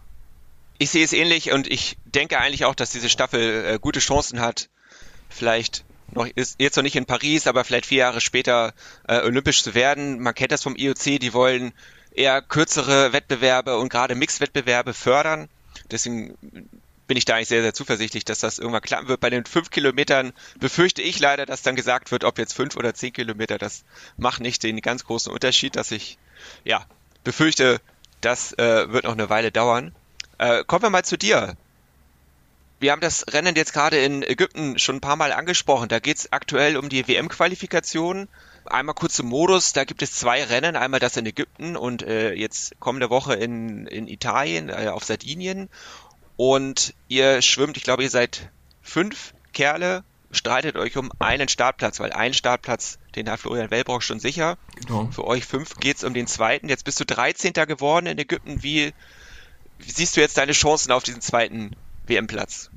Ich sehe es ähnlich und ich denke eigentlich auch, dass diese Staffel äh, gute Chancen hat, vielleicht noch ist jetzt noch nicht in Paris, aber vielleicht vier Jahre später äh, olympisch zu werden. Man kennt das vom IOC, die wollen eher kürzere Wettbewerbe und gerade Mixwettbewerbe fördern. Deswegen bin ich da eigentlich sehr, sehr zuversichtlich, dass das irgendwann klappen wird. Bei den fünf Kilometern befürchte ich leider, dass dann gesagt wird, ob jetzt fünf oder zehn Kilometer, das macht nicht den ganz großen Unterschied, dass ich, ja, befürchte, das äh, wird noch eine Weile dauern. Äh, kommen wir mal zu dir. Wir haben das Rennen jetzt gerade in Ägypten schon ein paar Mal angesprochen. Da geht es aktuell um die WM-Qualifikation. Einmal kurz zum Modus. Da gibt es zwei Rennen. Einmal das in Ägypten und äh, jetzt kommende Woche in, in Italien, äh, auf Sardinien. Und ihr schwimmt, ich glaube, ihr seid fünf Kerle, streitet euch um einen Startplatz, weil ein Startplatz, den hat Florian Wellbrock schon sicher. Genau. Für euch fünf geht es um den zweiten. Jetzt bist du 13. geworden in Ägypten. Wie, wie siehst du jetzt deine Chancen auf diesen zweiten WM-Platz?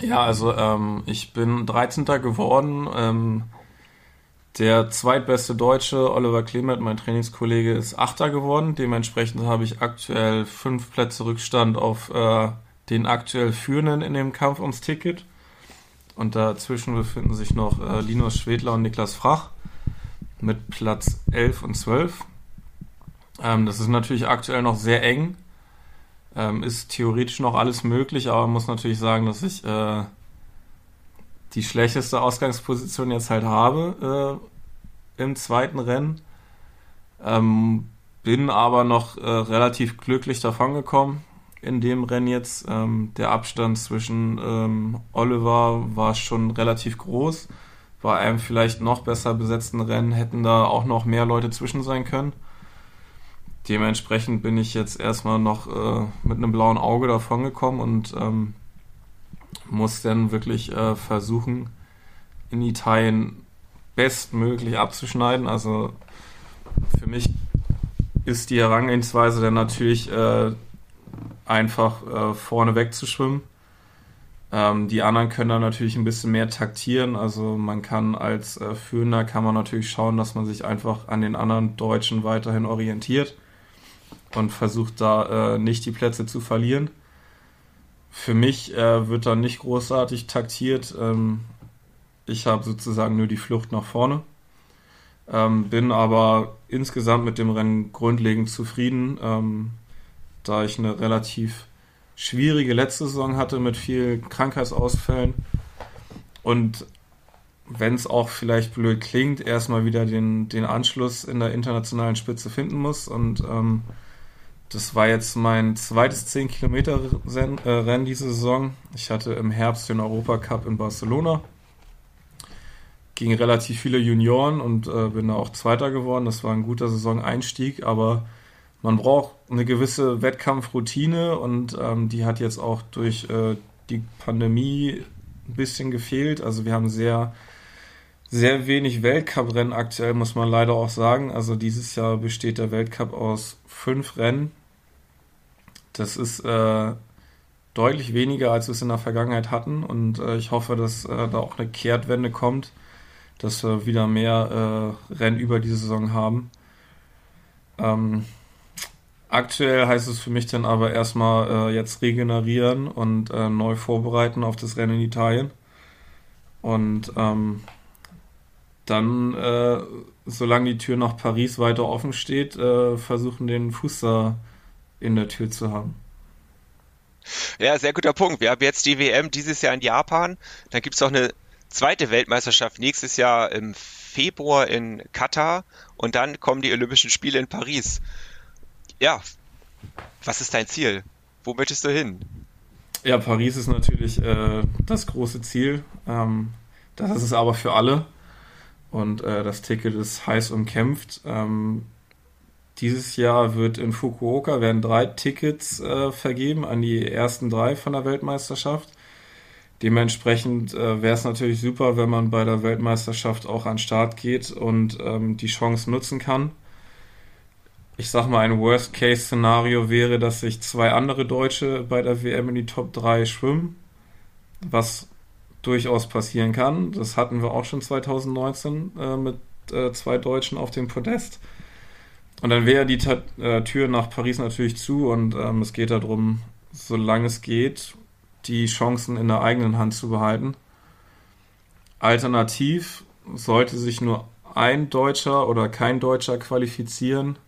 Ja, also ähm, ich bin 13. geworden. Ähm, der zweitbeste Deutsche, Oliver Clement, mein Trainingskollege, ist Achter geworden. Dementsprechend habe ich aktuell fünf Plätze Rückstand auf äh, den aktuell Führenden in dem Kampf ums Ticket. Und dazwischen befinden sich noch äh, Linus Schwedler und Niklas Frach mit Platz 11 und 12. Ähm, das ist natürlich aktuell noch sehr eng. Ähm, ist theoretisch noch alles möglich, aber man muss natürlich sagen, dass ich äh, die schlechteste Ausgangsposition jetzt halt habe äh, im zweiten Rennen. Ähm, bin aber noch äh, relativ glücklich davon gekommen in dem Rennen jetzt. Ähm, der Abstand zwischen ähm, Oliver war schon relativ groß. Bei einem vielleicht noch besser besetzten Rennen hätten da auch noch mehr Leute zwischen sein können. Dementsprechend bin ich jetzt erstmal noch äh, mit einem blauen Auge davon gekommen und ähm, muss dann wirklich äh, versuchen, in Italien bestmöglich abzuschneiden. Also für mich ist die Herangehensweise dann natürlich äh, einfach äh, vorne wegzuschwimmen. Ähm, die anderen können dann natürlich ein bisschen mehr taktieren. Also man kann als äh, Führender kann man natürlich schauen, dass man sich einfach an den anderen Deutschen weiterhin orientiert und versucht da äh, nicht die Plätze zu verlieren. Für mich äh, wird da nicht großartig taktiert. Ähm, ich habe sozusagen nur die Flucht nach vorne. Ähm, bin aber insgesamt mit dem Rennen grundlegend zufrieden, ähm, da ich eine relativ schwierige letzte Saison hatte mit vielen Krankheitsausfällen. Und wenn es auch vielleicht blöd klingt, erstmal wieder den, den Anschluss in der internationalen Spitze finden muss. Und ähm, das war jetzt mein zweites 10 Kilometer äh, Rennen diese Saison. Ich hatte im Herbst den Europacup in Barcelona. Gegen relativ viele Junioren und äh, bin da auch Zweiter geworden. Das war ein guter Saison-Einstieg, aber man braucht eine gewisse Wettkampfroutine und ähm, die hat jetzt auch durch äh, die Pandemie ein bisschen gefehlt. Also wir haben sehr, sehr wenig Weltcuprennen aktuell, muss man leider auch sagen. Also dieses Jahr besteht der Weltcup aus fünf Rennen das ist äh, deutlich weniger, als wir es in der Vergangenheit hatten. Und äh, ich hoffe, dass äh, da auch eine Kehrtwende kommt, dass wir wieder mehr äh, Rennen über die Saison haben. Ähm, aktuell heißt es für mich dann aber erstmal äh, jetzt regenerieren und äh, neu vorbereiten auf das Rennen in Italien. Und ähm, dann, solange die Tür nach Paris weiter offen steht, äh, versuchen den Fuß da in der Tür zu haben. Ja, sehr guter Punkt. Wir haben jetzt die WM dieses Jahr in Japan. Dann gibt es auch eine zweite Weltmeisterschaft nächstes Jahr im Februar in Katar und dann kommen die Olympischen Spiele in Paris. Ja, was ist dein Ziel? Wo möchtest du hin? Ja, Paris ist natürlich äh, das große Ziel. Ähm, das ist es aber für alle. Und äh, das Ticket ist heiß umkämpft. Ähm, dieses Jahr wird in Fukuoka werden drei Tickets äh, vergeben an die ersten drei von der Weltmeisterschaft. Dementsprechend äh, wäre es natürlich super, wenn man bei der Weltmeisterschaft auch an Start geht und ähm, die Chance nutzen kann. Ich sag mal, ein Worst-Case-Szenario wäre, dass sich zwei andere Deutsche bei der WM in die Top 3 schwimmen, was durchaus passieren kann. Das hatten wir auch schon 2019 äh, mit äh, zwei Deutschen auf dem Podest. Und dann wäre die äh, Tür nach Paris natürlich zu und ähm, es geht darum, solange es geht, die Chancen in der eigenen Hand zu behalten. Alternativ sollte sich nur ein Deutscher oder kein Deutscher qualifizieren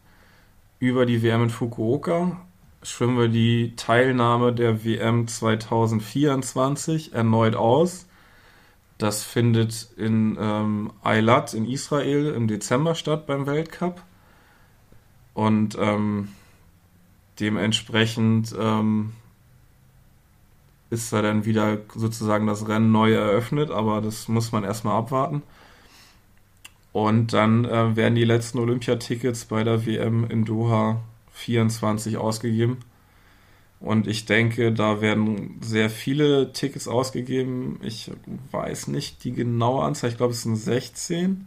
über die WM in Fukuoka, schwimmen wir die Teilnahme der WM 2024 erneut aus. Das findet in ähm, Eilat in Israel im Dezember statt beim Weltcup. Und ähm, dementsprechend ähm, ist da dann wieder sozusagen das Rennen neu eröffnet, aber das muss man erstmal abwarten. Und dann äh, werden die letzten Olympiatickets bei der WM in Doha 24 ausgegeben. Und ich denke, da werden sehr viele Tickets ausgegeben. Ich weiß nicht die genaue Anzahl. Ich glaube, es sind 16.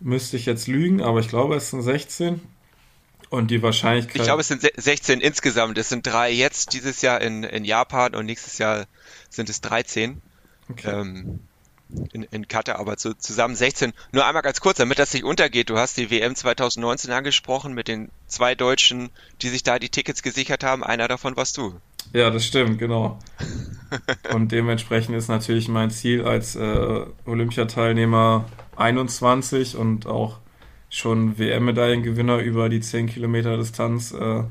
Müsste ich jetzt lügen, aber ich glaube, es sind 16. Und die Wahrscheinlichkeit. Ich glaube, es sind 16 insgesamt. Es sind drei jetzt dieses Jahr in, in Japan und nächstes Jahr sind es 13. Okay. Ähm, in, in Katar, aber zu, zusammen 16. Nur einmal ganz kurz, damit das nicht untergeht. Du hast die WM 2019 angesprochen mit den zwei Deutschen, die sich da die Tickets gesichert haben. Einer davon warst du. Ja, das stimmt, genau. Und dementsprechend ist natürlich mein Ziel als äh, Olympiateilnehmer 21 und auch schon WM-Medaillengewinner über die 10 Kilometer Distanz äh,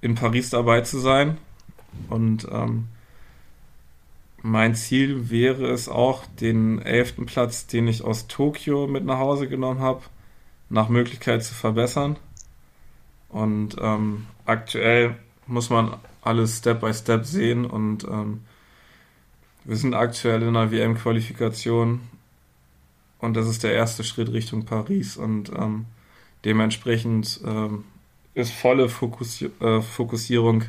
in Paris dabei zu sein. Und ähm, mein Ziel wäre es auch, den elften Platz, den ich aus Tokio mit nach Hause genommen habe, nach Möglichkeit zu verbessern. Und ähm, aktuell muss man alles Step by Step sehen und ähm, wir sind aktuell in einer WM-Qualifikation und das ist der erste Schritt Richtung Paris und ähm, dementsprechend ähm, ist volle Fokussi äh, Fokussierung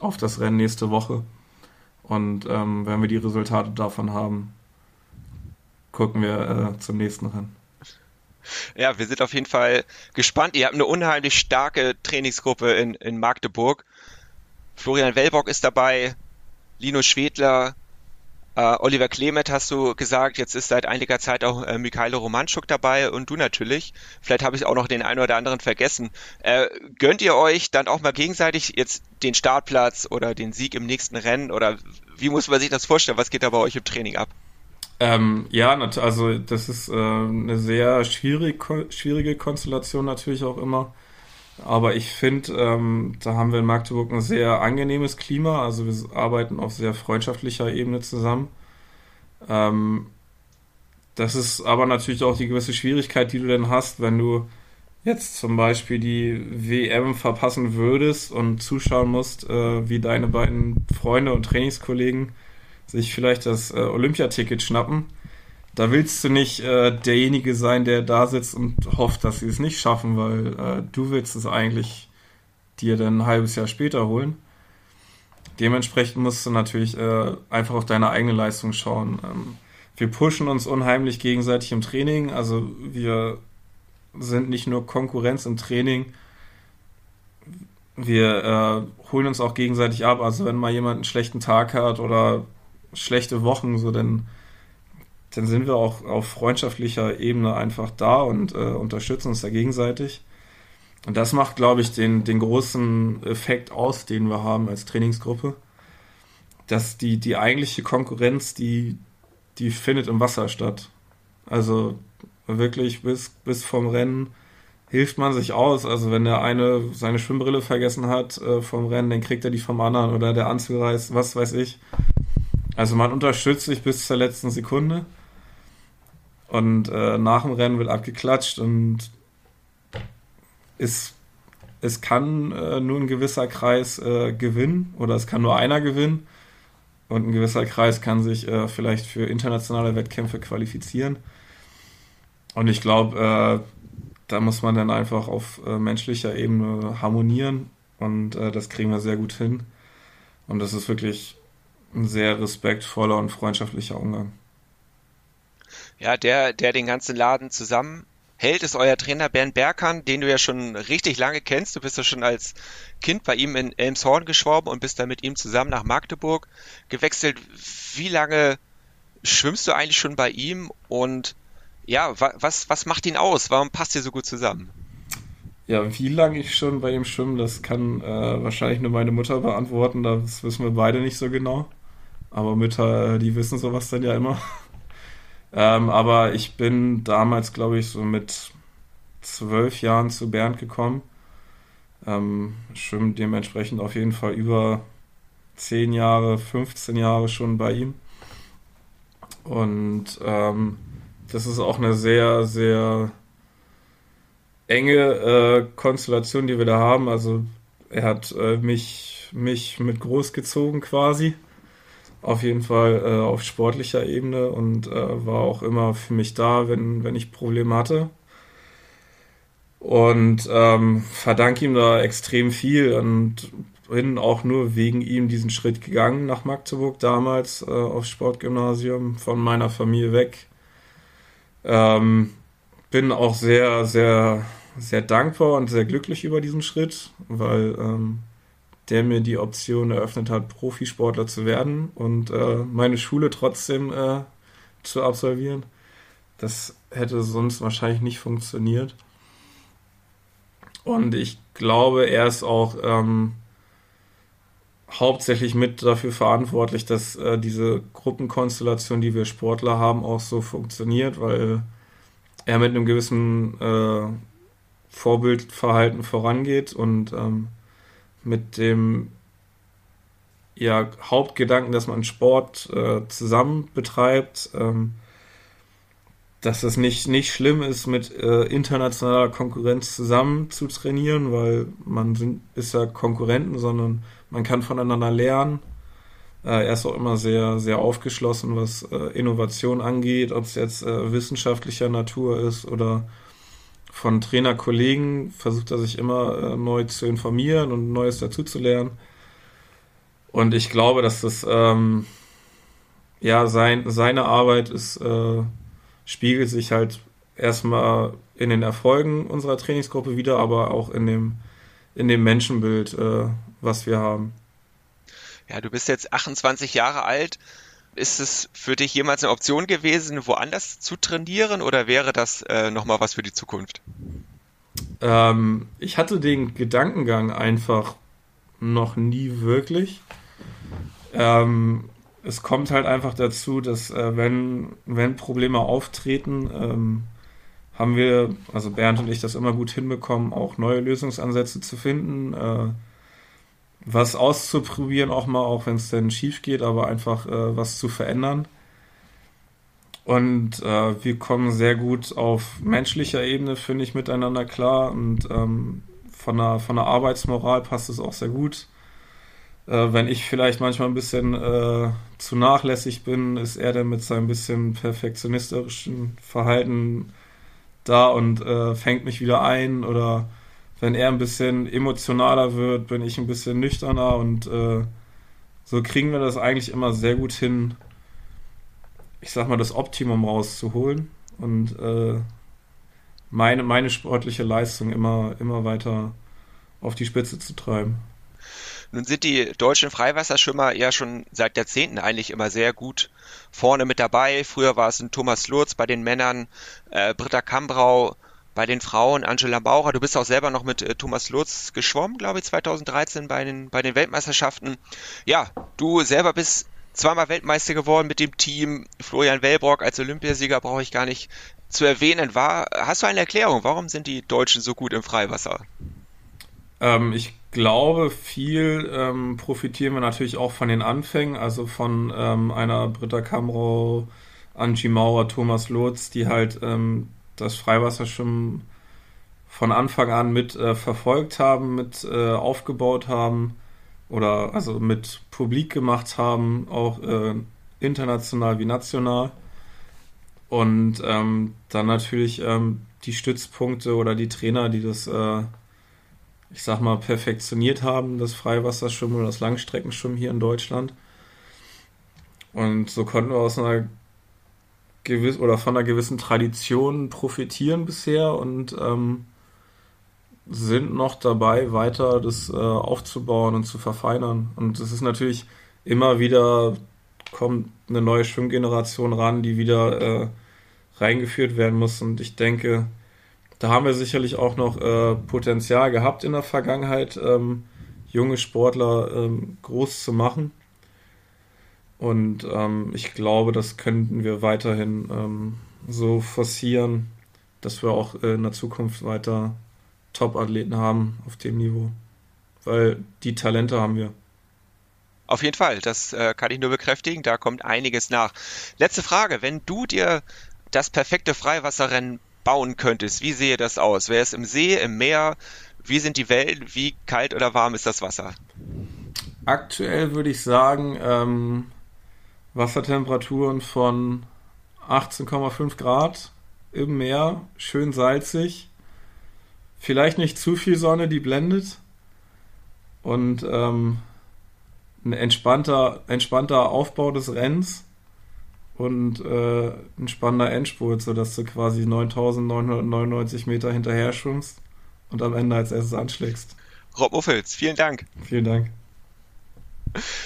auf das Rennen nächste Woche. Und ähm, wenn wir die Resultate davon haben, gucken wir äh, zum nächsten Rennen. Ja, wir sind auf jeden Fall gespannt. Ihr habt eine unheimlich starke Trainingsgruppe in, in Magdeburg. Florian Wellbock ist dabei, Lino Schwedler, äh, Oliver Klemet hast du gesagt, jetzt ist seit einiger Zeit auch äh, Mikhailo Romanschuk dabei und du natürlich. Vielleicht habe ich auch noch den einen oder anderen vergessen. Äh, gönnt ihr euch dann auch mal gegenseitig jetzt den Startplatz oder den Sieg im nächsten Rennen oder wie muss man sich das vorstellen? Was geht da bei euch im Training ab? Ähm, ja, also das ist äh, eine sehr schwierig, schwierige Konstellation natürlich auch immer. Aber ich finde, ähm, da haben wir in Magdeburg ein sehr angenehmes Klima. Also wir arbeiten auf sehr freundschaftlicher Ebene zusammen. Ähm, das ist aber natürlich auch die gewisse Schwierigkeit, die du denn hast, wenn du jetzt zum Beispiel die WM verpassen würdest und zuschauen musst, äh, wie deine beiden Freunde und Trainingskollegen sich vielleicht das äh, Olympiaticket schnappen da willst du nicht äh, derjenige sein, der da sitzt und hofft, dass sie es nicht schaffen, weil äh, du willst es eigentlich dir dann ein halbes Jahr später holen. Dementsprechend musst du natürlich äh, einfach auf deine eigene Leistung schauen. Ähm, wir pushen uns unheimlich gegenseitig im Training. Also wir sind nicht nur Konkurrenz im Training, wir äh, holen uns auch gegenseitig ab. Also wenn mal jemand einen schlechten Tag hat oder schlechte Wochen, so dann dann sind wir auch auf freundschaftlicher Ebene einfach da und äh, unterstützen uns da gegenseitig. Und das macht, glaube ich, den, den großen Effekt aus, den wir haben als Trainingsgruppe. Dass die, die eigentliche Konkurrenz, die, die findet im Wasser statt. Also wirklich bis, bis vom Rennen hilft man sich aus. Also wenn der eine seine Schwimmbrille vergessen hat äh, vom Rennen, dann kriegt er die vom anderen oder der Anzug reißt, was weiß ich. Also man unterstützt sich bis zur letzten Sekunde. Und äh, nach dem Rennen wird abgeklatscht und es, es kann äh, nur ein gewisser Kreis äh, gewinnen oder es kann nur einer gewinnen. Und ein gewisser Kreis kann sich äh, vielleicht für internationale Wettkämpfe qualifizieren. Und ich glaube, äh, da muss man dann einfach auf äh, menschlicher Ebene harmonieren. Und das kriegen wir sehr gut hin. Und das ist wirklich ein sehr respektvoller und freundschaftlicher Umgang. Ja, der, der den ganzen Laden zusammenhält, ist euer Trainer Bernd Berkan, den du ja schon richtig lange kennst. Du bist ja schon als Kind bei ihm in Elmshorn geschwommen und bist dann mit ihm zusammen nach Magdeburg gewechselt. Wie lange schwimmst du eigentlich schon bei ihm und ja, was, was macht ihn aus? Warum passt ihr so gut zusammen? Ja, wie lange ich schon bei ihm schwimme, das kann äh, wahrscheinlich nur meine Mutter beantworten. Das wissen wir beide nicht so genau. Aber Mütter, die wissen sowas dann ja immer. Ähm, aber ich bin damals, glaube ich, so mit zwölf Jahren zu Bernd gekommen. Ähm, schwimme dementsprechend auf jeden Fall über zehn Jahre, 15 Jahre schon bei ihm. Und ähm, das ist auch eine sehr, sehr enge äh, Konstellation, die wir da haben. Also er hat äh, mich mich mit großgezogen quasi. Auf jeden Fall äh, auf sportlicher Ebene und äh, war auch immer für mich da, wenn, wenn ich Probleme hatte. Und ähm, verdanke ihm da extrem viel und bin auch nur wegen ihm diesen Schritt gegangen nach Magdeburg damals äh, aufs Sportgymnasium von meiner Familie weg. Ähm, bin auch sehr, sehr, sehr dankbar und sehr glücklich über diesen Schritt, weil ähm, der mir die Option eröffnet hat, Profisportler zu werden und äh, meine Schule trotzdem äh, zu absolvieren. Das hätte sonst wahrscheinlich nicht funktioniert. Und ich glaube, er ist auch ähm, hauptsächlich mit dafür verantwortlich, dass äh, diese Gruppenkonstellation, die wir Sportler haben, auch so funktioniert, weil er mit einem gewissen äh, Vorbildverhalten vorangeht und ähm, mit dem ja, Hauptgedanken, dass man Sport äh, zusammen betreibt, ähm, dass es nicht, nicht schlimm ist, mit äh, internationaler Konkurrenz zusammen zu trainieren, weil man sind, ist ja Konkurrenten, sondern man kann voneinander lernen. Äh, er ist auch immer sehr, sehr aufgeschlossen, was äh, Innovation angeht, ob es jetzt äh, wissenschaftlicher Natur ist oder von Trainerkollegen versucht er sich immer äh, neu zu informieren und Neues dazuzulernen. Und ich glaube, dass das ähm, ja sein, seine Arbeit ist, äh, spiegelt sich halt erstmal in den Erfolgen unserer Trainingsgruppe wieder, aber auch in dem, in dem Menschenbild, äh, was wir haben. Ja, du bist jetzt 28 Jahre alt. Ist es für dich jemals eine Option gewesen, woanders zu trainieren oder wäre das äh, nochmal was für die Zukunft? Ähm, ich hatte den Gedankengang einfach noch nie wirklich. Ähm, es kommt halt einfach dazu, dass äh, wenn, wenn Probleme auftreten, ähm, haben wir, also Bernd und ich, das immer gut hinbekommen, auch neue Lösungsansätze zu finden. Äh, was auszuprobieren, auch mal, auch wenn es denn schief geht, aber einfach äh, was zu verändern. Und äh, wir kommen sehr gut auf menschlicher Ebene, finde ich, miteinander klar. Und ähm, von, der, von der Arbeitsmoral passt es auch sehr gut. Äh, wenn ich vielleicht manchmal ein bisschen äh, zu nachlässig bin, ist er dann mit seinem bisschen perfektionistischen Verhalten da und äh, fängt mich wieder ein oder wenn er ein bisschen emotionaler wird, bin ich ein bisschen nüchterner und äh, so kriegen wir das eigentlich immer sehr gut hin, ich sag mal, das Optimum rauszuholen und äh, meine, meine sportliche Leistung immer, immer weiter auf die Spitze zu treiben. Nun sind die deutschen Freiwasserschwimmer ja schon seit Jahrzehnten eigentlich immer sehr gut vorne mit dabei. Früher war es ein Thomas Lurz bei den Männern, äh, Britta Kambrau bei den Frauen Angela Maurer, du bist auch selber noch mit äh, Thomas Lutz geschwommen, glaube ich, 2013 bei den, bei den Weltmeisterschaften. Ja, du selber bist zweimal Weltmeister geworden mit dem Team. Florian Wellbrock als Olympiasieger brauche ich gar nicht zu erwähnen. War, hast du eine Erklärung? Warum sind die Deutschen so gut im Freiwasser? Ähm, ich glaube, viel ähm, profitieren wir natürlich auch von den Anfängen, also von ähm, einer Britta Kamrau, Angie Maurer, Thomas Lutz, die halt ähm, das Freiwasser schon von Anfang an mit äh, verfolgt haben, mit äh, aufgebaut haben oder also mit publik gemacht haben, auch äh, international wie national. Und ähm, dann natürlich ähm, die Stützpunkte oder die Trainer, die das, äh, ich sag mal, perfektioniert haben, das Freiwasserschwimmen oder das Langstreckenschwimmen hier in Deutschland. Und so konnten wir aus einer gewiss oder von einer gewissen Tradition profitieren bisher und ähm, sind noch dabei, weiter das äh, aufzubauen und zu verfeinern. Und es ist natürlich immer wieder kommt eine neue Schwimmgeneration ran, die wieder äh, reingeführt werden muss. Und ich denke, da haben wir sicherlich auch noch äh, Potenzial gehabt in der Vergangenheit, ähm, junge Sportler ähm, groß zu machen. Und ähm, ich glaube, das könnten wir weiterhin ähm, so forcieren, dass wir auch in der Zukunft weiter Top-Athleten haben auf dem Niveau. Weil die Talente haben wir. Auf jeden Fall, das äh, kann ich nur bekräftigen. Da kommt einiges nach. Letzte Frage: Wenn du dir das perfekte Freiwasserrennen bauen könntest, wie sehe das aus? Wäre es im See, im Meer? Wie sind die Wellen? Wie kalt oder warm ist das Wasser? Aktuell würde ich sagen, ähm, Wassertemperaturen von 18,5 Grad im Meer, schön salzig. Vielleicht nicht zu viel Sonne, die blendet. Und ähm, ein entspannter, entspannter Aufbau des Rennens und äh, ein spannender Endspurt, sodass du quasi 9999 Meter hinterher schwimmst und am Ende als erstes anschlägst. Rob Uffels, vielen Dank. Vielen Dank.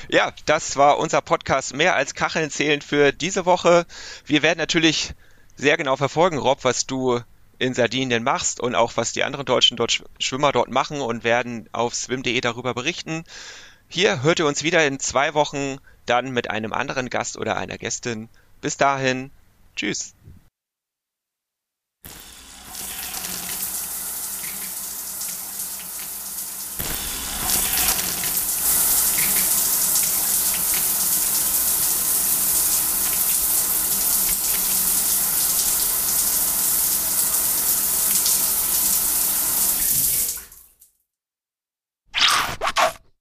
Ja, das war unser Podcast mehr als Kacheln zählen für diese Woche. Wir werden natürlich sehr genau verfolgen, Rob, was du in Sardinien machst und auch was die anderen deutschen Schwimmer dort machen und werden auf swim.de darüber berichten. Hier hört ihr uns wieder in zwei Wochen dann mit einem anderen Gast oder einer Gästin. Bis dahin, tschüss.